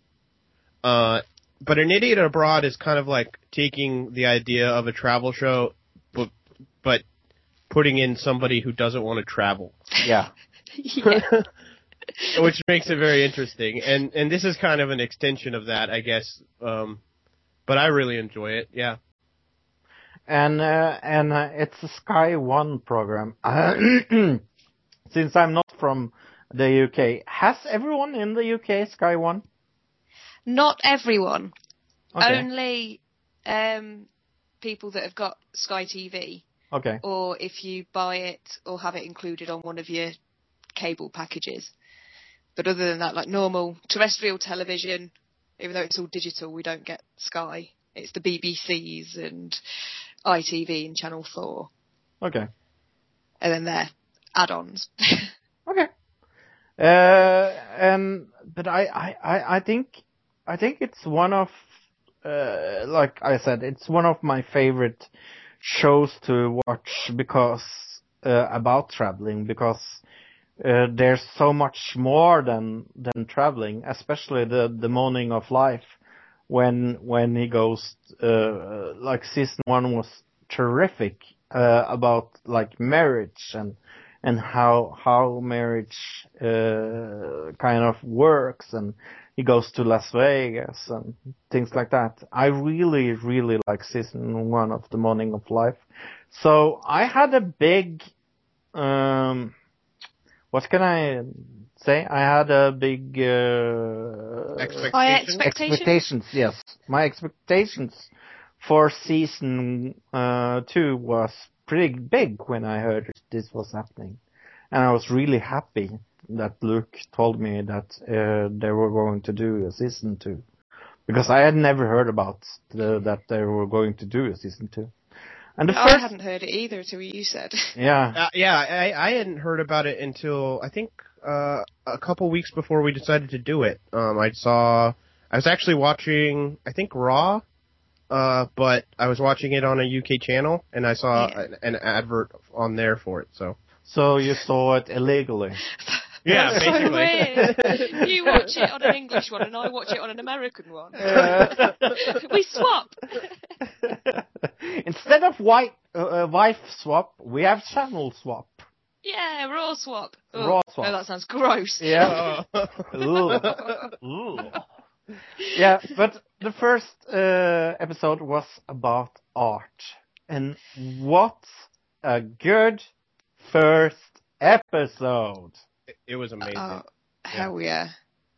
Uh, but an idiot abroad is kind of like taking the idea of a travel show, but but putting in somebody who doesn't want to travel.
Yeah.
yeah.
which makes it very interesting. And and this is kind of an extension of that, I guess. Um, but I really enjoy it. Yeah.
And uh, and uh, it's a Sky One program. Since I'm not from the UK, has everyone in the UK Sky One?
Not everyone.
Okay.
Only um, people that have got Sky TV,
Okay.
or if you buy it or have it included on one of your cable packages. But other than that, like normal terrestrial television, even though it's all digital, we don't get Sky. It's the BBCs and ITV and Channel 4.
Okay.
And then they're add-ons.
Okay. Uh, and but I, I, I, I think I think it's one of uh, like I said, it's one of my favorite shows to watch because uh, about traveling because uh, there's so much more than than traveling, especially the the moaning of life when when he goes uh, like season one was terrific uh, about like marriage and and how how marriage uh, kind of works and he goes to Las Vegas and things like that. I really really like season one of the Moaning of Life. So I had a big um what can I say? I had a big uh,
Expectation?
High expectations?
expectations. Yes, my expectations for season uh, two was pretty big when I heard this was happening, and I was really happy that Luke told me that uh, they were going to do a season two, because I had never heard about the, that they were going to do a season two. And the
I
first,
hadn't heard it either until you said.
yeah,
Uh, yeah, I, I hadn't heard about it until I think uh, a couple weeks before we decided to do it. Um, I saw, I was actually watching, I think Raw, uh, but I was watching it on a UK channel, and I saw
Yeah.
an, an advert on there for it. So
so you saw it illegally.
yeah,
That's so
basically.
weird. You watch it on an English one and I watch it on an American one. we swap.
Instead of white, uh, uh, wife swap, we have channel swap.
Yeah, raw swap. Oh,
Raw swap.
No, that sounds gross.
Yeah. Ooh. Ooh. Yeah, but the first uh, episode was about art. And what a good first episode.
it was amazing.
Oh, hell yeah.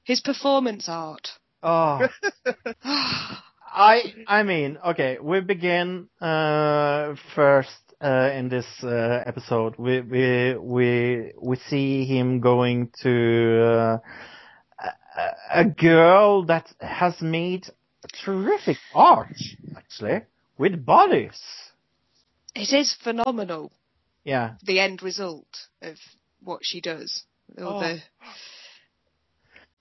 His performance art.
Oh, I I mean, okay, we begin uh, first uh, in this uh, episode. We we we we see him going to uh, a, a girl that has made terrific art, actually, with bodies.
It is phenomenal,
Yeah,
the end result of what she does. All
Oh.
the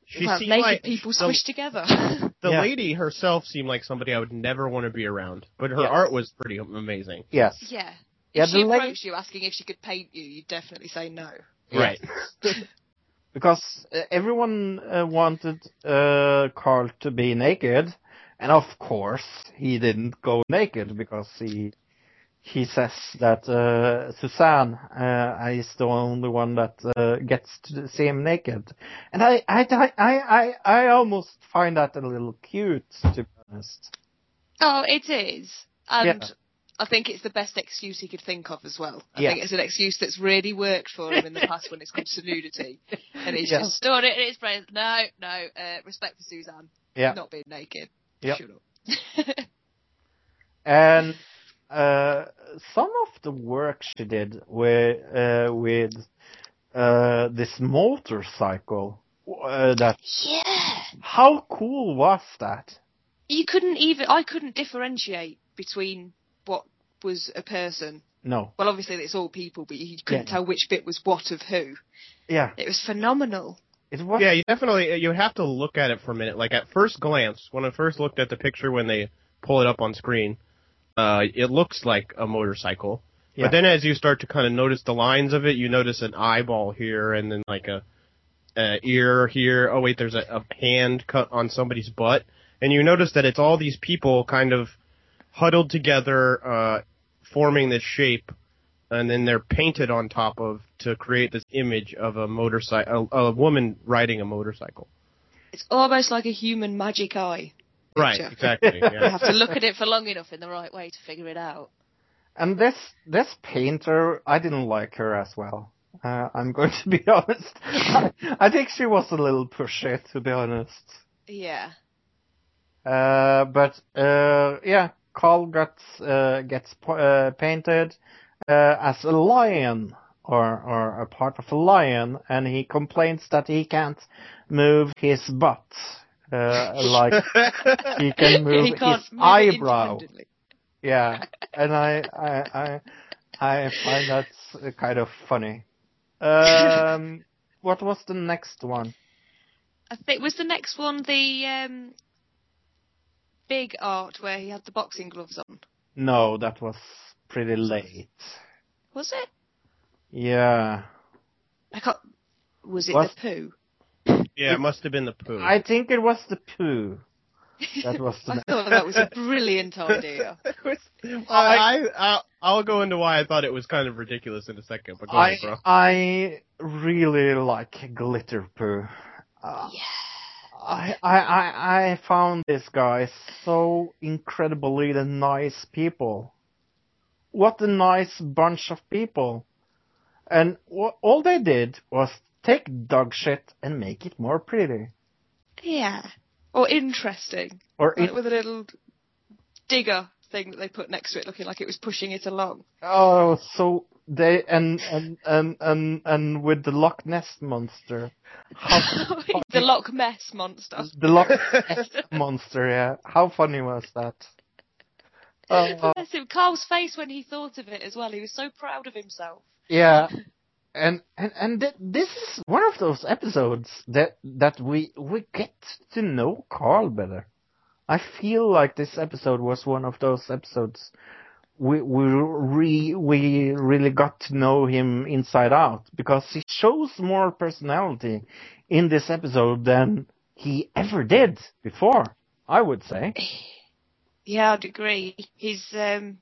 She
well, naked
like
people
the,
squished together.
the
Yeah.
lady herself seemed like somebody I would never want to be around, but her
Yeah.
art was pretty amazing.
yes,
yeah.
Yeah,
If she
the lady-
approached you asking if she could paint you, you'd definitely say no.
Right.
because uh, everyone uh, wanted uh, Karl to be naked, and of course he didn't go naked because he he says that uh, Suzanne uh, is the only one that uh, gets to see him naked, and I I I I I almost find that a little cute to be honest.
Oh, it is. And
Yeah.
I think it's the best excuse he could think of as well. I
Yeah.
think it's an excuse that's really worked for him in the past when it's come to nudity. And he's
Yeah.
just stored it in his brain. No, no, uh, respect for Suzanne.
Yeah.
Not being naked.
Yep.
Shut up.
And uh, some of the work she did with uh, with uh, this motorcycle, uh, that
yeah.
how cool was that?
You couldn't even, I couldn't differentiate between what was a person.
No,
Well, obviously it's all people, but you couldn't
Yeah.
tell which bit was what of who.
yeah,
It was phenomenal.
it was.
Yeah, you definitely you have to look at it for a minute. Like at first glance, when I first looked at the picture when they pull it up on screen, uh, it looks like a motorcycle.
Yeah.
But then as you start to kind of notice the lines of it, you notice an eyeball here and then like a, a ear here. Oh wait, there's a, a hand cut on somebody's butt, and you notice that it's all these people kind of huddled together, uh, forming this shape, and then they're painted on top of to create this image of a motorcycle, a, a woman riding a motorcycle.
It's almost like a human magic eye.
Right,
Picture.
exactly.
You have to look at it for long enough in the right way to figure it out.
and this this painter, I didn't like her as well. Uh, I'm going to be honest. I, I think she was a little pushy, to be honest.
Yeah.
Uh, but uh, yeah, Karl gets uh, gets uh, painted uh, as a lion or or a part of a lion, and he complains that he can't move his butt uh, like he can move
he
his
move
eyebrow. Yeah, and I I I I find that kind of funny. Um, what was the next one?
I think was the next one the um, big art where he had the boxing gloves on.
No, that was pretty late.
Was it?
Yeah.
I can't. Was it
Was-
the poo?
Yeah, it must have been the poo.
I think it was the poo. That was the
I thought that was a brilliant idea.
I, I, I'll go into why I thought it was kind of ridiculous in a second, but go
I
ahead, bro.
I really like glitter poo. Uh, I, I I I found this guy so incredibly the nice people. What a nice bunch of people. And all they did was take dog shit and make it more pretty.
Yeah. Or interesting.
Or
Like with a little digger thing that they put next to it, looking like it was pushing it along.
oh, so they and and and and and with the Loch Ness monster. How
the Loch Mess monster.
The Loch Ness monster, yeah. How funny was that? Uh,
Bless him. Karl's face when he thought of it as well. He was so proud of himself.
yeah, and and and th- this is one of those episodes that that we we get to know Karl better. I feel like this episode was one of those episodes we we re, we really got to know him inside out because he shows more personality in this episode than he ever did before. I would say.
Yeah, I'd agree. He's, um,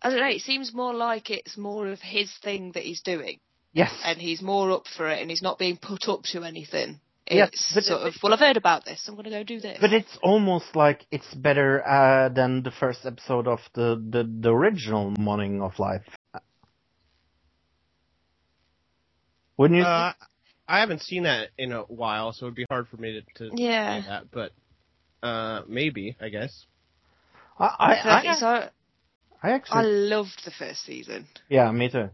I don't know, it seems more like it's more of his thing that he's doing.
Yes.
And he's more up for it and he's not being put up to anything.
Yes,
It's
but-
sort of, well, I've heard about this, I'm going to go do this.
But it's almost like it's better uh, than the first episode of the, the, the original Moaning of Life. Wouldn't you?
Uh, I haven't seen that in a while, so it'd be hard for me to, to
Yeah.
say that, but uh, maybe, I guess.
I, I,
Exactly,
I,
so
I
I
actually,
loved the first season.
yeah, me too.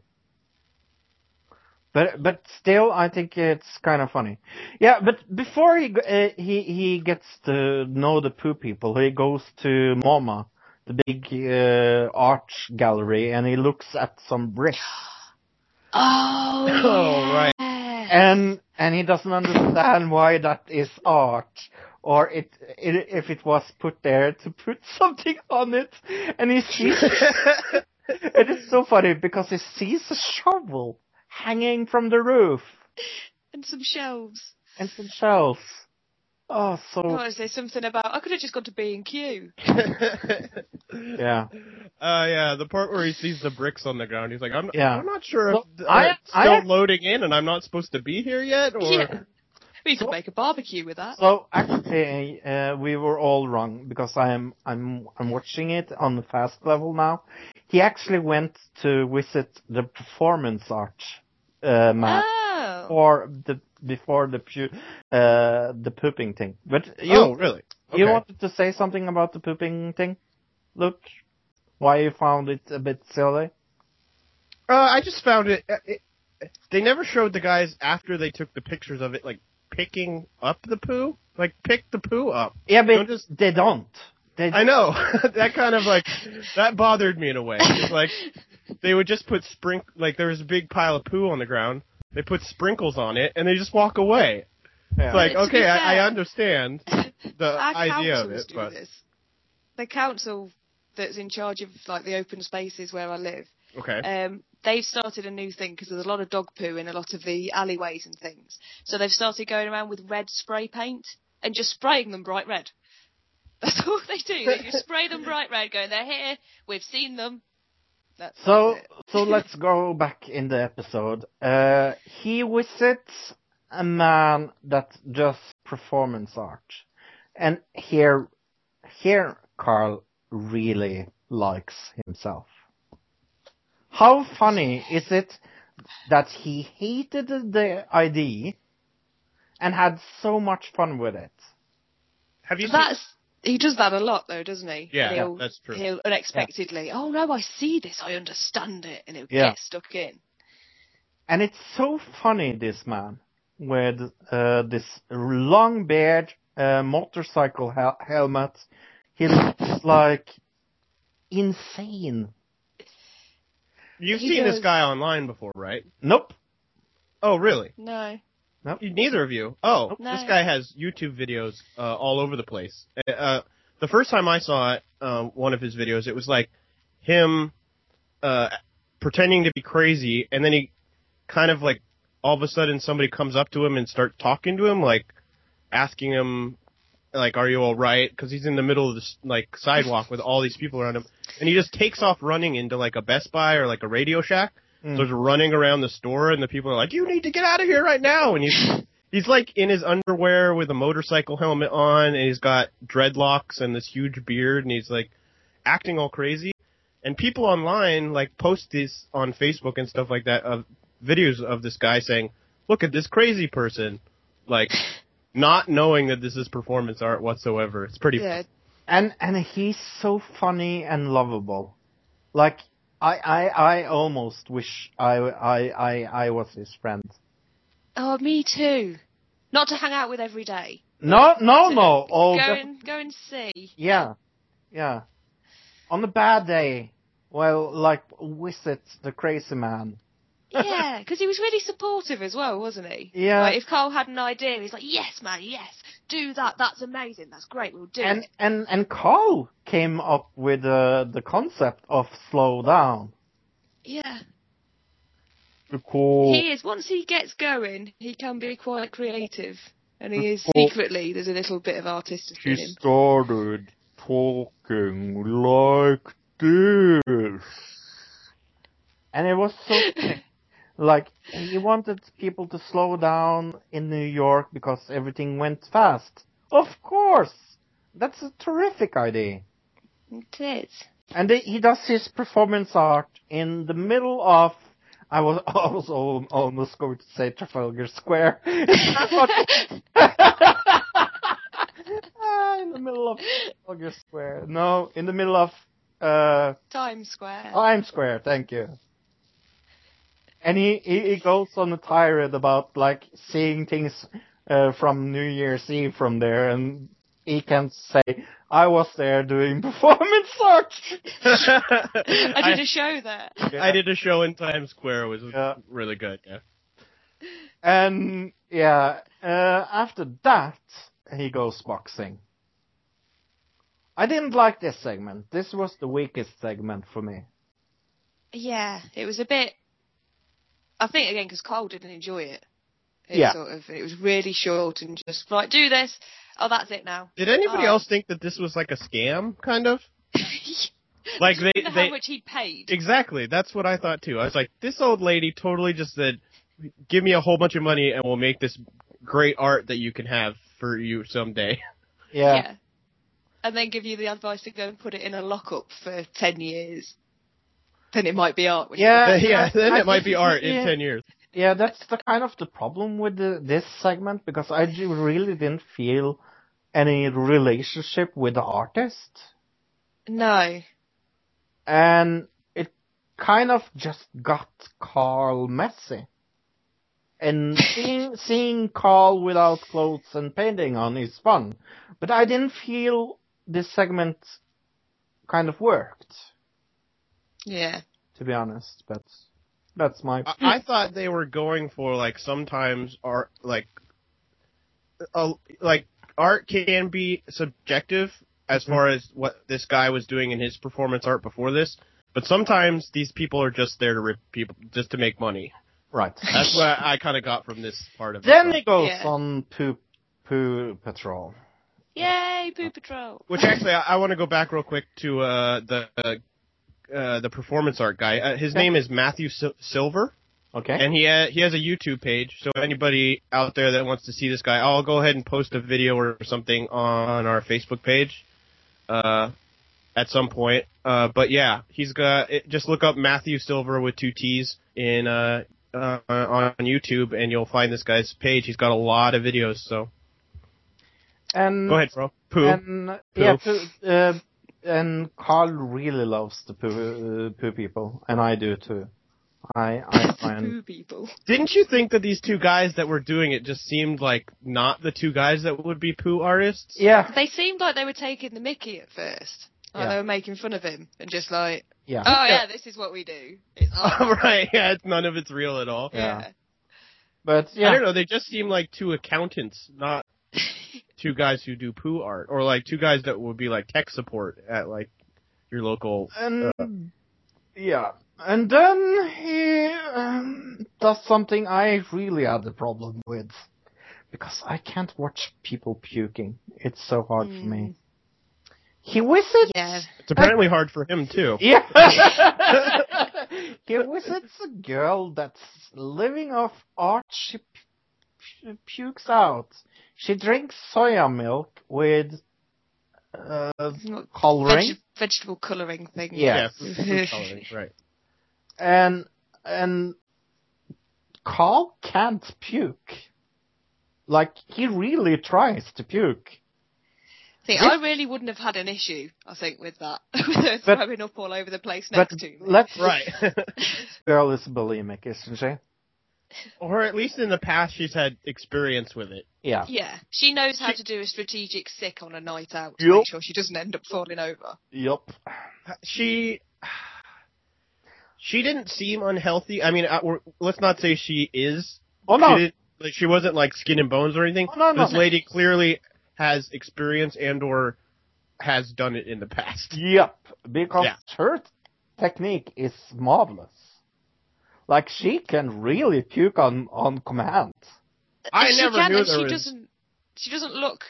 But but still, I think it's kind of funny. Yeah, but before he go- uh, he he gets to know the poo people, he goes to MoMA, the big uh, art gallery, and he looks at some bricks.
Oh,
Oh, right.
and and he doesn't understand why that is art or it, it if it was put there to put something on it and he sees it is so funny because he sees a shovel hanging from the roof
And some shelves.
and some shelves oh so
Oh, is there something about, I could have just gone to B&Q.
yeah
Uh, yeah, the part where he sees the bricks on the ground, he's like, I'm,
Yeah.
I'm not sure
Well,
if
I-
it's still
I-
loading in and I'm not supposed to be here yet, or...
Yeah. We could make a barbecue with that.
so actually uh, we were all wrong because I'm I'm I'm watching it on the fast level now. He actually went to visit the performance art uh, man
Oh.
or the before the pu- uh, the pooping thing. But you
oh, really?
you wanted to say something about the pooping thing? Luke, why you found it a bit silly?
Uh, I just found it, it. They never showed the guys after they took the pictures of it, like picking up the poo. Like pick the poo up.
Yeah, but
Don't just-
they don't. They
I know that kind of like that bothered me in a way. It's like they would just put sprink like there was a big pile of poo on the ground. They put sprinkles on it and they just walk away.
Yeah.
It's like
To be
okay, I, I understand the idea of
councils
it, but
this. The council that's in charge of like the open spaces where I live,
okay.
um, they've started a new thing because there's a lot of dog poo in a lot of the alleyways and things. So they've started going around with red spray paint and just spraying them bright red. That's all they do. They just spray them bright red, going, "They're here. We've seen them." That's
So, so let's go back in the episode. Uh, he visits a man that does performance art, and here, here Karl really likes himself. how funny is it that he hated the ID and had so much fun with it?
Have you seen?
That's he does that a lot though, doesn't he?
Yeah,
he'll,
that's true.
He'll unexpectedly, oh no, I see this, I understand it, and he'll
Yeah.
get stuck in.
And it's so funny, this man, with uh, this long beard, uh, motorcycle hel- helmet. He looks like insane.
You've
He
seen this guy online before, right?
Nope.
Oh, really?
No.
Neither of you. Oh,
No.
this guy has YouTube videos uh, all over the place. Uh, Uh, the first time I saw it, uh, one of his videos, it was like him uh, pretending to be crazy, and then he kind of like all of a sudden somebody comes up to him and start talking to him, like asking him, like, "Are you all right?" Because he's in the middle of this like sidewalk with all these people around him, and he just takes off running into like a Best Buy or like a Radio Shack.
Mm.
So he's running around the store, and the people are like, "You need to get out of here right now!" And he's he's like in his underwear with a motorcycle helmet on, and he's got dreadlocks and this huge beard, and he's like acting all crazy. And people online like post this on Facebook and stuff like that of videos of this guy saying, "Look at this crazy person," like not knowing that this is performance art whatsoever. It's pretty.
Yeah.
And and he's so funny and lovable. Like I I, I almost wish I, I I I was his friend.
Oh, me too. Not to hang out with every day.
No no no. Oh
go
def-
and go and see.
yeah. Yeah. On a bad day, well like visit the crazy man.
Yeah, because he was really supportive as well, wasn't he?
Yeah.
Like, if Karl had an idea, he's like, "Yes, man, yes, do that. That's amazing. That's great. We'll do
And
it."
and and Karl came up with uh, the concept of slow down.
Yeah,
Because
he is. Once he gets going, he can be quite creative, and he is secretly. There's a little bit of artistic in him.
He started talking like this. And it was so like he wanted people to slow down in New York because everything went fast. Of course, that's a terrific idea.
It is.
And he- does his performance art in the middle of. I was I was almost going to say Trafalgar Square. Ah, in the middle of Trafalgar Square. No, in the middle of uh,
Times Square.
Times Square. Thank you. And he, he he goes on a tirade about like seeing things uh, from New Year's Eve from there, and he can say, "I was there doing performance art."
I did a show there.
I did a show in Times Square. It was
Yeah.
really good. Yeah.
And yeah, uh, after that, he goes boxing. I didn't like this segment. This was the weakest segment for me.
Yeah, it was a bit. I think again because Cole didn't enjoy it. It
Yeah.
Sort of. It was really short and just like do this. Oh, that's it now.
Did anybody
Oh.
else think that this was like a scam, kind of? Like they,
You know
they
how much he paid.
exactly. That's what I thought too. I was like, this old lady totally just said, "Give me a whole bunch of money and we'll make this great art that you can have for you someday."
Yeah.
And then give you the advice to go and put it in a lockup for ten years. Then it might be art. which-
Yeah.
yeah. Then it might be art in
yeah.
ten years.
Yeah, that's the kind of the problem with the, this segment because I really didn't feel any relationship with the artist,
No.
and it kind of just got Karl messy. And seeing seeing Karl without clothes and painting on is fun, but I didn't feel this segment kind of worked,
Yeah.
to be honest. that's that's my
I, I thought they were going for like sometimes art like uh, like art can be subjective as far as what this guy was doing in his performance art before this, but sometimes these people are just there to rip people just to make money.
right.
That's what I kind of got from this part of
Then
it.
he goes
Yeah.
on Poo Poo Patrol.
Yay, Poo Patrol.
Which actually, I, I want to go back real quick to uh, the uh, uh, the performance art guy. Uh, his name is Matthew Sil- Silver.
Okay.
And he ha- he has a YouTube page, so anybody out there that wants to see this guy, I'll go ahead and post a video or something on our Facebook page. Uh, at some point. Uh, but yeah, he's got. It, just look up Matthew Silver with two T's in uh, uh, on YouTube, and you'll find this guy's page. He's got a lot of videos. So
And
go ahead, bro. Poo.
And yeah, poo, uh, and Karl really loves the poo, uh, poo people, and I do too. I I find
Poo people.
Didn't you think that these two guys that were doing it just seemed like not the two guys that would be poo artists?
yeah
They seemed like they were taking the Mickey at first. Like
Yeah.
they were making fun of him and just like,
yeah
oh yeah, this is what we do. It's art.
right. Yeah, it's, none of it's real at all.
Yeah. but
I don't know. They just seem like two accountants, not two guys who do poo art, or like two guys that would be like tech support at like your local.
and yeah and then he um, does something I really had a problem with because I can't watch people puking. It's so hard for me. He visits
Yeah.
It's apparently hard for him too.
Yeah. he visits a girl that's living off art she pu- pukes out. She drinks soya milk with uh, coloring,
Veg- vegetable colouring thing.
Yeah.
Yeah, food, food coloring, right.
and and Karl can't puke. Like he really tries to puke.
See, I really wouldn't have had an issue, I think, with that. with her
But-
throwing up all over the place
But
to me.
let's
Right.
girl is bulimic, isn't she?
Or at least in the past, she's had experience with it.
Yeah.
Yeah, she knows how to do a strategic sick on a night out to
Yup.
make sure she doesn't end up falling over.
Yep.
She. She didn't seem unhealthy. I mean, uh, we're- let's not say she is.
Oh no.
She, like, she wasn't like skin and bones or anything.
Oh, no, no.
This lady clearly has experience and or has done it in the past.
Yep, because
Yeah.
her technique is marvelous. Like she can really puke on on command.
I
she
never
can,
knew
and
there
she
was-
doesn't. She doesn't look.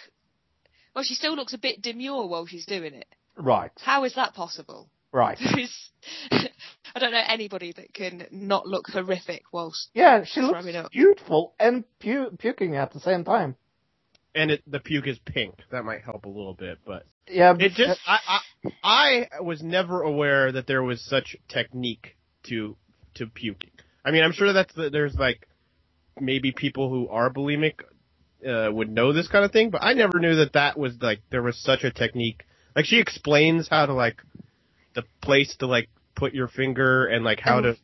Well, she still looks a bit demure while she's doing it.
Right,
How is that possible?
right.
It's- I don't know anybody that can not look horrific whilst.
Yeah, she looks
up.
beautiful and pu- puking at the same time.
And it, the puke is pink. That might help a little bit, but
Yeah,
it just uh, I, I I was never aware that there was such technique to to puking. I mean, I'm sure that's the, there's like maybe people who are bulimic uh, would know this kind of thing, but I never knew that that was like there was such a technique. Like she explains how to like the place to like put your finger and like how to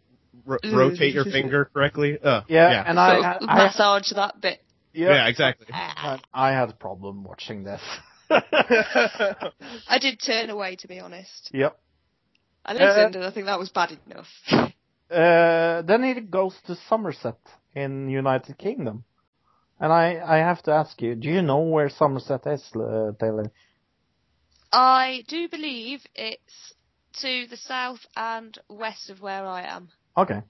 ro- rotate your finger correctly. Uh,
yeah,
yeah.
and I,
of
I,
massage that bit.
yeah, exactly.
but I had a problem watching this.
I did turn away, to be honest.
Yep.
I listened, and I think that was bad enough.
Uh, then it goes to Somerset in United Kingdom, and I I have to ask you, do you know where Somerset is, uh, Taylor?
I do believe it's to the south and west of where I am,
Okay,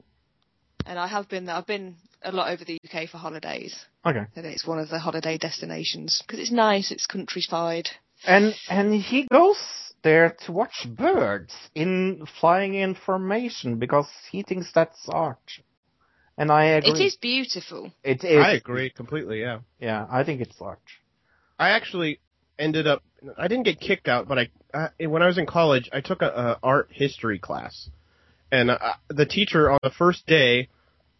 and I have been there. I've been a lot over the UK for holidays,
okay.
and it's one of the holiday destinations because it's nice. It's countryside.
And and he goes there to watch birds in flying in formation because he thinks that's art. And I agree.
It is beautiful.
It is.
I agree completely. Yeah.
Yeah, I think it's art.
I actually ended up. I didn't get kicked out, but I uh, when I was in college, I took a, a art history class, and uh, the teacher on the first day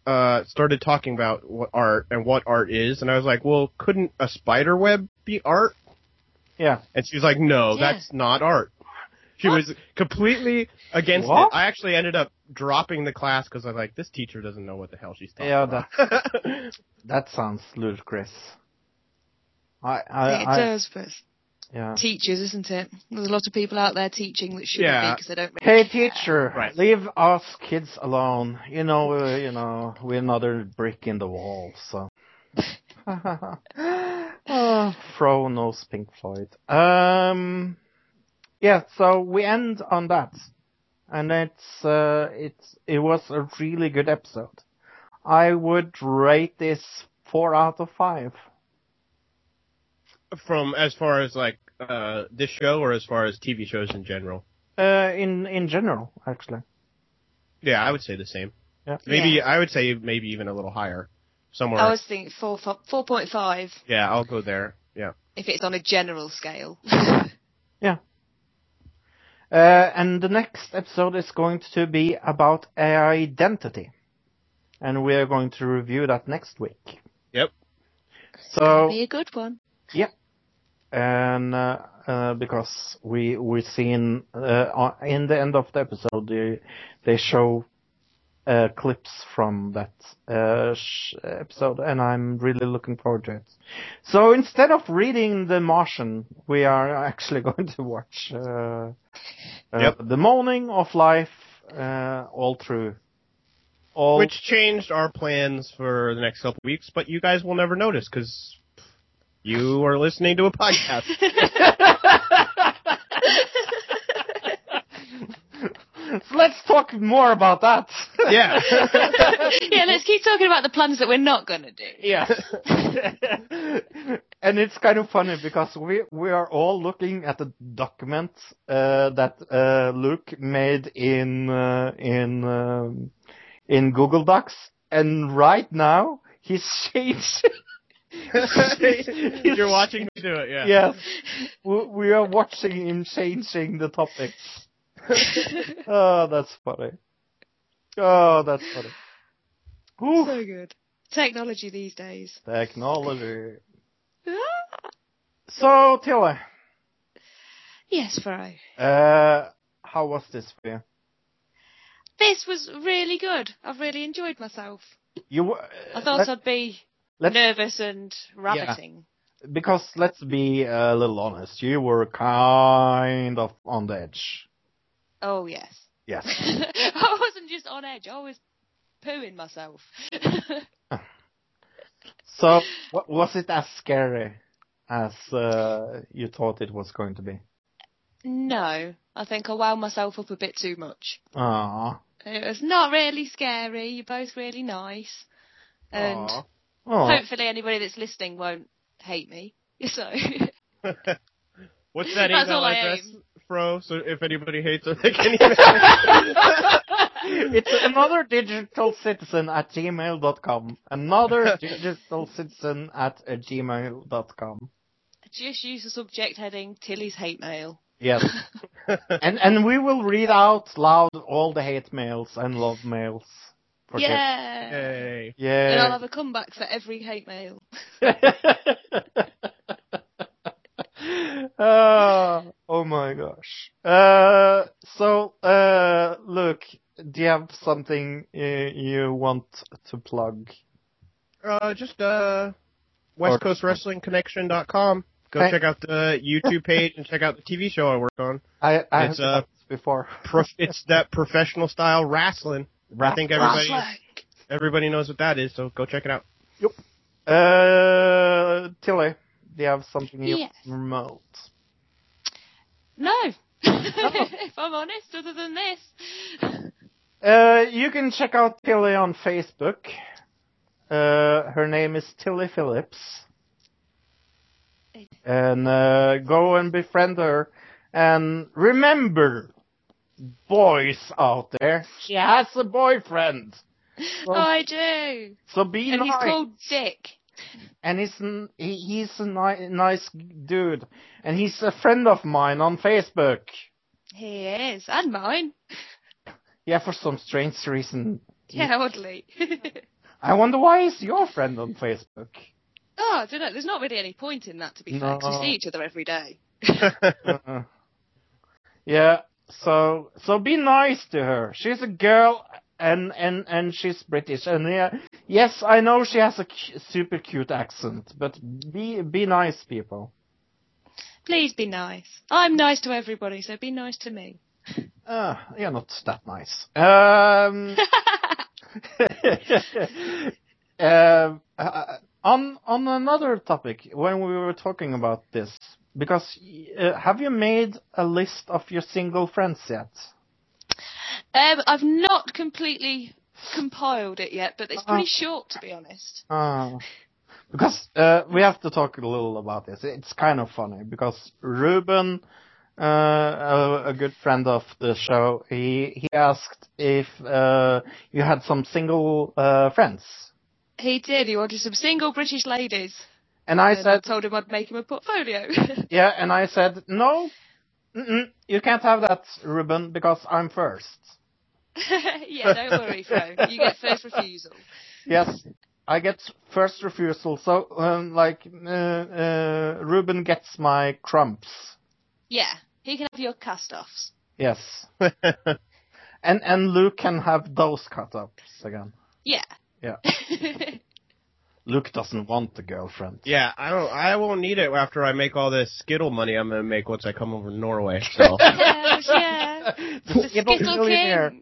uh, started talking about what art and what art is, and I was like, "Well, couldn't a spider web be art?"
Yeah.
And she was like, "No,
Yeah.
that's not art." She
What?
was completely against
What?
it. I actually ended up dropping the class because I was like, "This teacher doesn't know what the hell she's talking
Yeah,
about."
That sounds ludicrous. I I,
it
I
does, but
yeah.
teachers, isn't it? There's a lot of people out there teaching that shouldn't
Yeah.
be because they don't. Really
Hey
care.
teacher,
Right.
leave us kids alone. You know, uh, you know, we're another brick in the wall. So, uh, Fro knows Pink Floyd. Um, yeah. So we end on that, and it's uh, it's it was a really good episode. I would rate this four out of five.
From as far as like uh, this show, or as far as TV shows in general.
Uh, in in general, actually.
Yeah, I would say the same.
Yeah.
Maybe
Yeah.
I would say maybe even a little higher. Somewhere.
I was thinking four four point five
Yeah, I'll go there. Yeah.
if it's on a general scale.
Uh, and the next episode is going to be about identity. And we are going to review that next week.
Yep.
So,
Be a good one.
yeah. And, uh, uh, because we, we seen, uh, in the end of the episode, they, they show, uh, clips from that, uh, sh- episode, and I'm really looking forward to it. So instead of reading The Martian, we are actually going to watch, uh, uh,
Yep.
The Moaning of Life, uh, all through. All,
Which changed our plans for the next couple weeks, but you guys will never notice because you are listening to a podcast.
so let's talk more about that.
Yeah.
yeah, let's keep talking about the plans that we're not going to do.
Yeah. and it's kind of funny because we we are all looking at the document uh, that uh, Luke made in uh, in um, in Google Docs, and right now he's changed.
You're watching me do it, yeah.
Yes, we, we are watching him changing the topics. oh, that's funny. Oh, that's funny. Whew.
So good. Technology these days.
Technology. So, Tilly,
yes, Fro.
uh, how was this for you?
This was really good. I've really enjoyed myself.
You were-
I thought
let-
I'd be nervous and rabbiting. Yeah.
because let's be a little honest, you were kind of on the edge.
Oh, yes.
Yes.
I wasn't just on edge, I was pooing myself.
So, wa- was it as scary as uh, you thought it was going to be?
no, I think I wound myself up a bit too much.
Aww.
It was not really scary. You're both really nice. And
Aw.
Aw.
hopefully anybody that's listening won't hate me. So,
What's that
That's
email
all I
address,
aim.
Fro? So if anybody hates us, they can email me.
it's another digital citizen at gmail.com. Another digital citizen at gmail.com.
just use the subject heading Tilly's hate mail.
Yes. and and we will read out loud all the hate mails and love mails. for Tim.
Yeah.
Yay.
And I'll have a comeback for every hate mail.
Uh, oh my gosh. Uh, so, uh, Luke, do you have something uh, you want to plug?
Uh, just uh, WestCoastWrestlingConnection.com. Go
Thank-
check out the YouTube page and check out the TV show I work on.
I, I
It's,
have
uh,
before.
Prof- it's that professional style wrestling. I think everybody
Wrestling.
everybody knows what that is, so go check it out.
Uh, Tilly, do you have something you
Yes.
promote?
No. if I'm honest, other than this.
Uh, you can check out Tilly on Facebook. Uh, her name is Tilly Phillips. And uh, go and befriend her. And remember, boys out there, she has a boyfriend.
Oh, I do.
So be
And
nice.
he's called Dick.
And he's he, he's a ni- nice dude, and he's a friend of mine on Facebook.
He is. And mine.
Yeah, for some strange reason.
Yeah, oddly.
I wonder why he's your friend on Facebook.
oh, I don't know. There's not really any point in that, to be fair,
No.
we see each other every day.
Yeah, so so be nice to her. She's a girl, and and and she's British, and yeah, yes, I know she has a cu- super cute accent, but be be nice, people.
Please be nice. I'm nice to everybody, so be nice to me.
Uh, you're not that nice. Um. Um, uh, on on another topic, when we were talking about this, because uh, have you made a list of your single friends yet?
Um, I've not completely compiled it yet, but it's pretty
Uh-uh.
short, to be honest.
Uh, because uh, we have to talk a little about this. It's kind of funny because Ruben, uh, a, a good friend of the show, he he asked if uh, you had some single uh, friends,
He did. He wanted some single British ladies.
and I
and I
said,
told him I'd make him a portfolio.
yeah, and I said no, Mm-mm, you can't have that, Ruben, because I'm first.
yeah, don't worry, Fro. You get first refusal.
Yes, I get first refusal. So, um, like, uh, uh, Ruben gets my crumbs.
Yeah, he can have your cast-offs.
Yes. and and Luke can have those cut-ups again.
Yeah.
Yeah. Luke doesn't want the girlfriend.
Yeah, I don't. I won't need it after I make all this Skittle money I'm gonna make once I come over to Norway. So
Hells yeah. The
Skittle
Skittle
millionaire.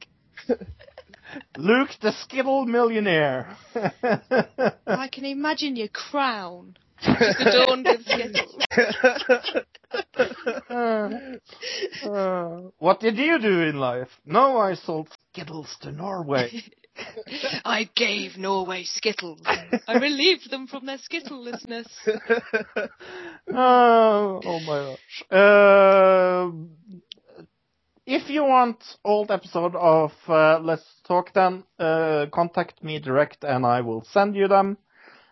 Luke the Skittle millionaire.
I can imagine your crown. Just adorned with Skittles.
Uh, what did you do in life? No, I sold Skittles to Norway.
I gave Norway Skittles. I relieved them from their Skittlelessness.
oh, oh my gosh. Uh, if you want old episode of uh, Let's Talk then, uh, contact me direct and I will send you them.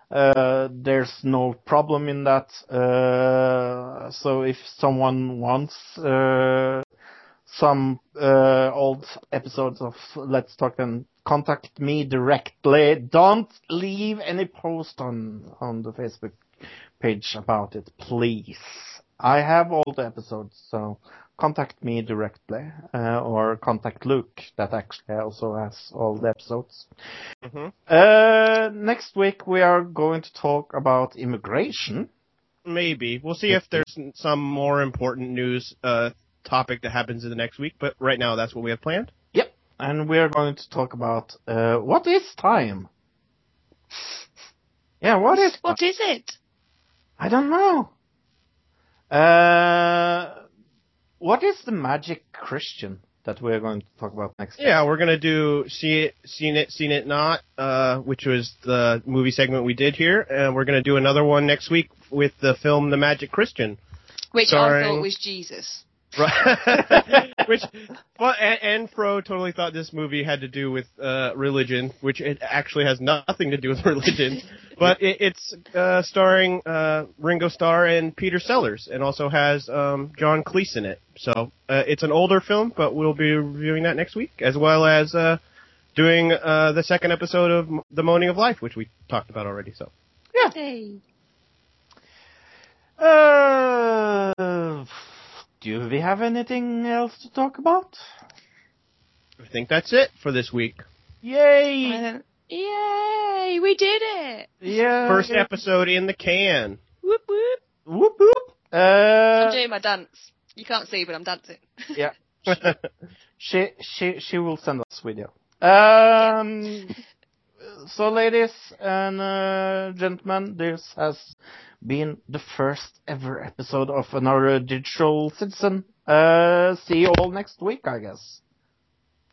Uh, there's no problem in that. Uh, so if someone wants uh, some uh, old episodes of Let's Talk then, contact me directly. Don't leave any post on on the Facebook page about it, please. I have all the episodes, so contact me directly, uh, or contact Luke, that actually also has all the episodes.
hmm
Uh, next week we are going to talk about immigration.
maybe we'll see if there's some more important news uh, topic that happens in the next week. But right now, that's what we have planned.
Yep. And we are going to talk about, uh, what is time? Yeah, what is
What is it?
I don't know. Uh, what is the magic Christian that we're going to talk about next?
Yeah, we're gonna do see it, seen it, seen it not, uh, which was the movie segment we did here, and we're gonna do another one next week with the film The Magic Christian.
Which I thought was Jesus.
Right. which, well, and, and Fro totally thought this movie had to do with uh, religion, which it actually has nothing to do with religion. but it, it's uh, starring uh, Ringo Starr and Peter Sellers, and also has um, John Cleese in it. So uh, it's an older film, but we'll be reviewing that next week, as well as uh, doing uh, the second episode of The Moaning of Life, which we talked about already. So
Hey.
Uh, do we have anything else to talk about?
I think that's it for this week.
Yay!
And yay! We did it!
Yeah.
First episode in the can.
Whoop whoop.
Whoop whoop.
I'm
Uh,
doing my dance. You can't see, but I'm dancing.
yeah. She she she will send us video. Um. So, ladies and uh, gentlemen, this has been the first ever episode of another digital citizen. Uh, see you all next week, I guess.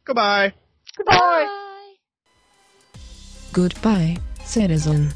Goodbye.
Goodbye.
Bye.
Goodbye, citizen.